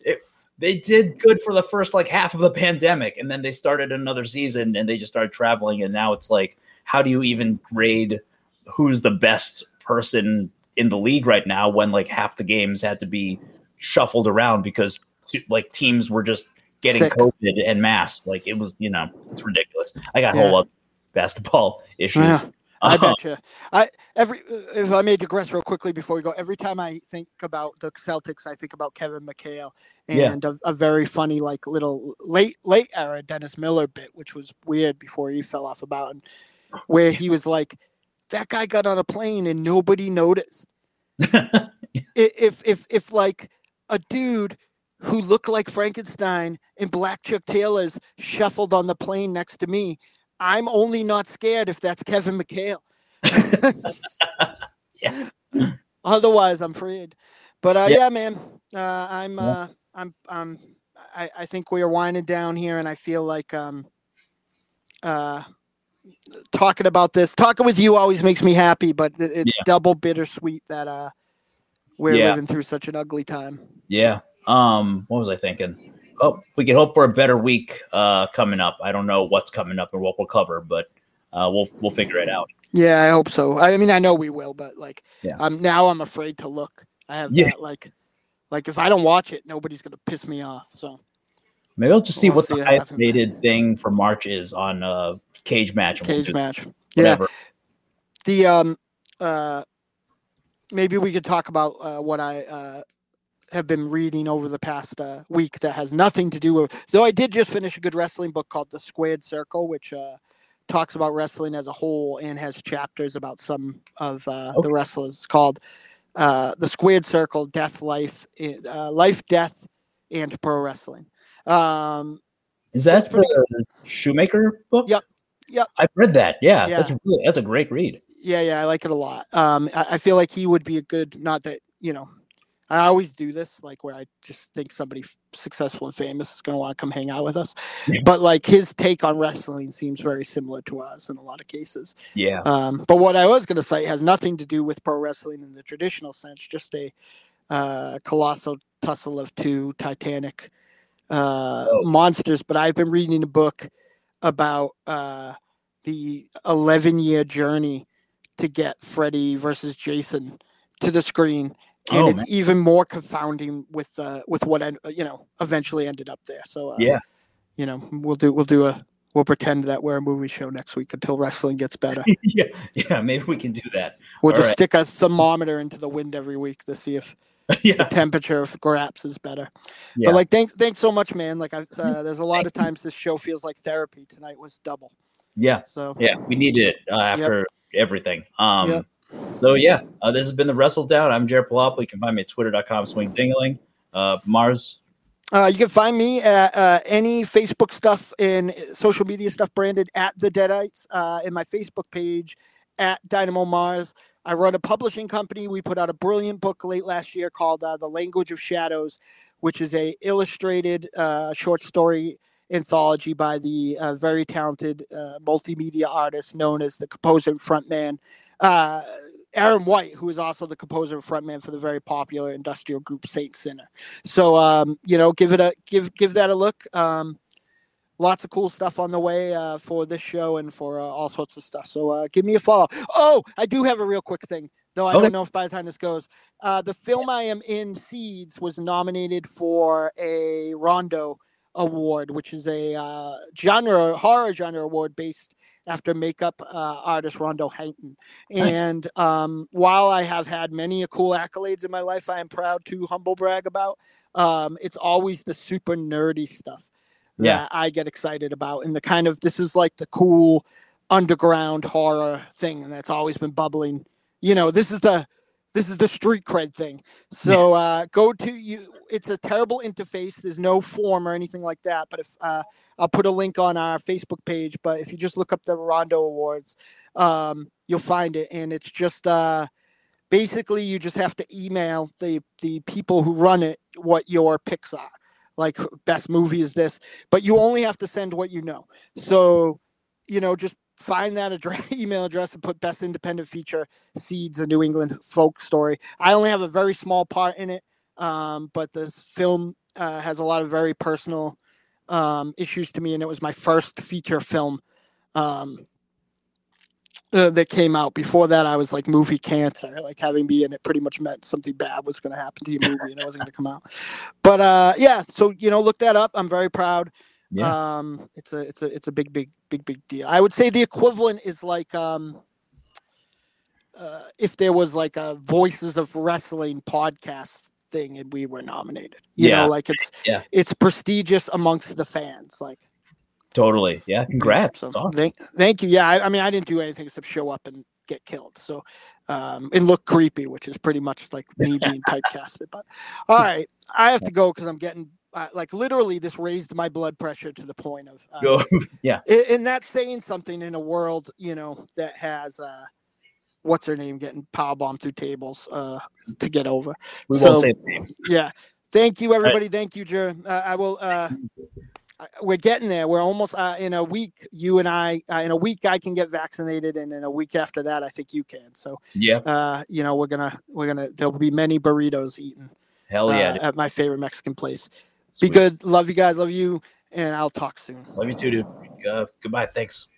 It, they did good for the first like half of the pandemic, and then they started another season, and they just started traveling, and now it's like, how do you even grade who's the best person in the league right now when like half the games had to be shuffled around because like teams were just getting Sick. COVID and mass. Like it was, you know, it's ridiculous. I got yeah. whole up basketball issues. Yeah. I uh-huh. bet you. I every uh, if I may digress real quickly before we go. Every time I think about the Celtics, I think about Kevin McHale and yeah. a, a, very funny like little late late era Dennis Miller bit, which was weird before he fell off a mountain, where he was like, "That guy got on a plane and nobody noticed." if if if like a dude who looked like Frankenstein in black Chuck Taylors shuffled on the plane next to me. I'm only not scared if that's Kevin McHale. yeah. Otherwise, I'm afraid. But uh, yeah. yeah. man, uh, I'm, uh, I'm, I'm, I, I think we are winding down here, and I feel like um, uh, talking about this, talking with you always makes me happy, but it's yeah. double bittersweet that uh, we're yeah. living through such an ugly time. Yeah, um, what was I thinking? Oh, we can hope for a better week uh, coming up. I don't know what's coming up and what we'll cover, but uh, we'll we'll figure it out. Yeah, I hope so. I mean, I know we will, but like, yeah. I'm now I'm afraid to look. I have yeah. that like, like if I don't watch it, nobody's gonna piss me off. So maybe I'll just see we'll what see the highest rated thing for March is on uh Cagematch. Cage match. Whatever. Yeah. The um uh maybe we could talk about uh, what I uh have been reading over the past uh, week that has nothing to do with. Though I did just finish a good wrestling book called The Squared Circle, which uh, talks about wrestling as a whole and has chapters about some of uh, okay. the wrestlers. It's called uh, The Squared Circle: Death, Life, uh, Life, Death, and Pro Wrestling. Um, Is that so the Shoemaker book? Yep. Yep. I've read that. Yeah, yeah. that's really, that's a great read. Yeah, yeah, I like it a lot. Um, I, I feel like he would be a good. Not that you know I always do this, like where I just think somebody successful and famous is going to want to come hang out with us. Yeah. But like his take on wrestling seems very similar to ours in a lot of cases. Yeah. Um, but what I was going to say has nothing to do with pro wrestling in the traditional sense, just a uh, colossal tussle of two titanic uh, oh. monsters. But I've been reading a book about uh, the 11 year journey to get Freddy versus Jason to the screen and oh, it's man. even more confounding with uh, with what you know eventually ended up there. So uh, yeah, you know we'll do we'll do a we'll pretend that we're a movie show next week until wrestling gets better. yeah, yeah, maybe we can do that. We'll All just right. stick a thermometer into the wind every week to see if yeah. the temperature of Graps is better. Yeah. But like, thanks thanks so much, man. Like, I, uh, there's a lot of times this show feels like therapy. Tonight was double. Yeah. So yeah, we needed it uh, after yep. everything. Um. Yep. So yeah, uh, this has been the Wrestledown. I'm Jared Palapa. You can find me at twitter.com swing dingling. Uh, Mars. Uh, you can find me at uh, any Facebook stuff and social media stuff branded at the Deadites uh, in my Facebook page at Dynamo Mars. I run a publishing company. We put out a brilliant book late last year called uh, The Language of Shadows, which is a illustrated uh, short story anthology by the uh, very talented uh, multimedia artist known as the composer frontman uh, Aaron White, who is also the composer and frontman for the very popular industrial group Saint Sinner. So um, you know, give it a give give that a look. Um, lots of cool stuff on the way uh, for this show and for uh, all sorts of stuff. So uh, give me a follow. Oh, I do have a real quick thing, though I okay. don't know if by the time this goes, uh, the film I am in, Seeds, was nominated for a Rondo Award, which is a uh, genre horror genre award based after makeup uh, artist Rondo Hatton. And um, while I have had many cool accolades in my life, I am proud to humble brag about. Um, it's always the super nerdy stuff yeah. that I get excited about, and the kind of this is like the cool underground horror thing, and that's always been bubbling. You know, this is the this is the street cred thing. So uh, go to you. It's a terrible interface. There's no form or anything like that. But if uh, I'll put a link on our Facebook page. But if you just look up the Rondo Awards, um, you'll find it, and it's just uh, basically you just have to email the the people who run it what your picks are. like best movie is this, but you only have to send what you know. So, you know, just find that address, email address and put best independent feature seeds a New England folk story. I only have a very small part in it, um, but this film uh, has a lot of very personal um, issues to me, and it was my first feature film. Um, uh, that came out. Before that, I was like movie cancer. Like having me in it pretty much meant something bad was going to happen to your movie and it wasn't going to come out. But uh, yeah, so you know, look that up. I'm very proud. Yeah. Um, it's a it's a it's a big big big big deal. I would say the equivalent is like um, uh, if there was like a Voices of Wrestling podcast thing and we were nominated. You yeah. know, like it's yeah. it's prestigious amongst the fans. Like Totally. Yeah. Congrats. So, awesome. thank, thank you. Yeah. I, I, mean, I didn't do anything except show up and get killed. So, um, and look creepy, which is pretty much like me being typecasted. But all right, I have to go because I'm getting uh, like literally this raised my blood pressure to the point of go. yeah. And that's saying something in a world, you know, that has uh, what's her name getting power bombed through tables uh, to get over. We so, won't say name. Yeah. Thank you, everybody. Right. Thank you, Jer. Uh, I will. Uh, we're getting there. We're almost uh, in a week. You and I, uh, in a week, I can get vaccinated, and in a week after that, I think you can. So yeah, uh, you know, we're gonna we're gonna there'll be many burritos eaten. Hell yeah! Uh, at my favorite Mexican place. Sweet. Be good. Love you guys. Love you, and I'll talk soon. Love you too, dude. Uh, goodbye. Thanks.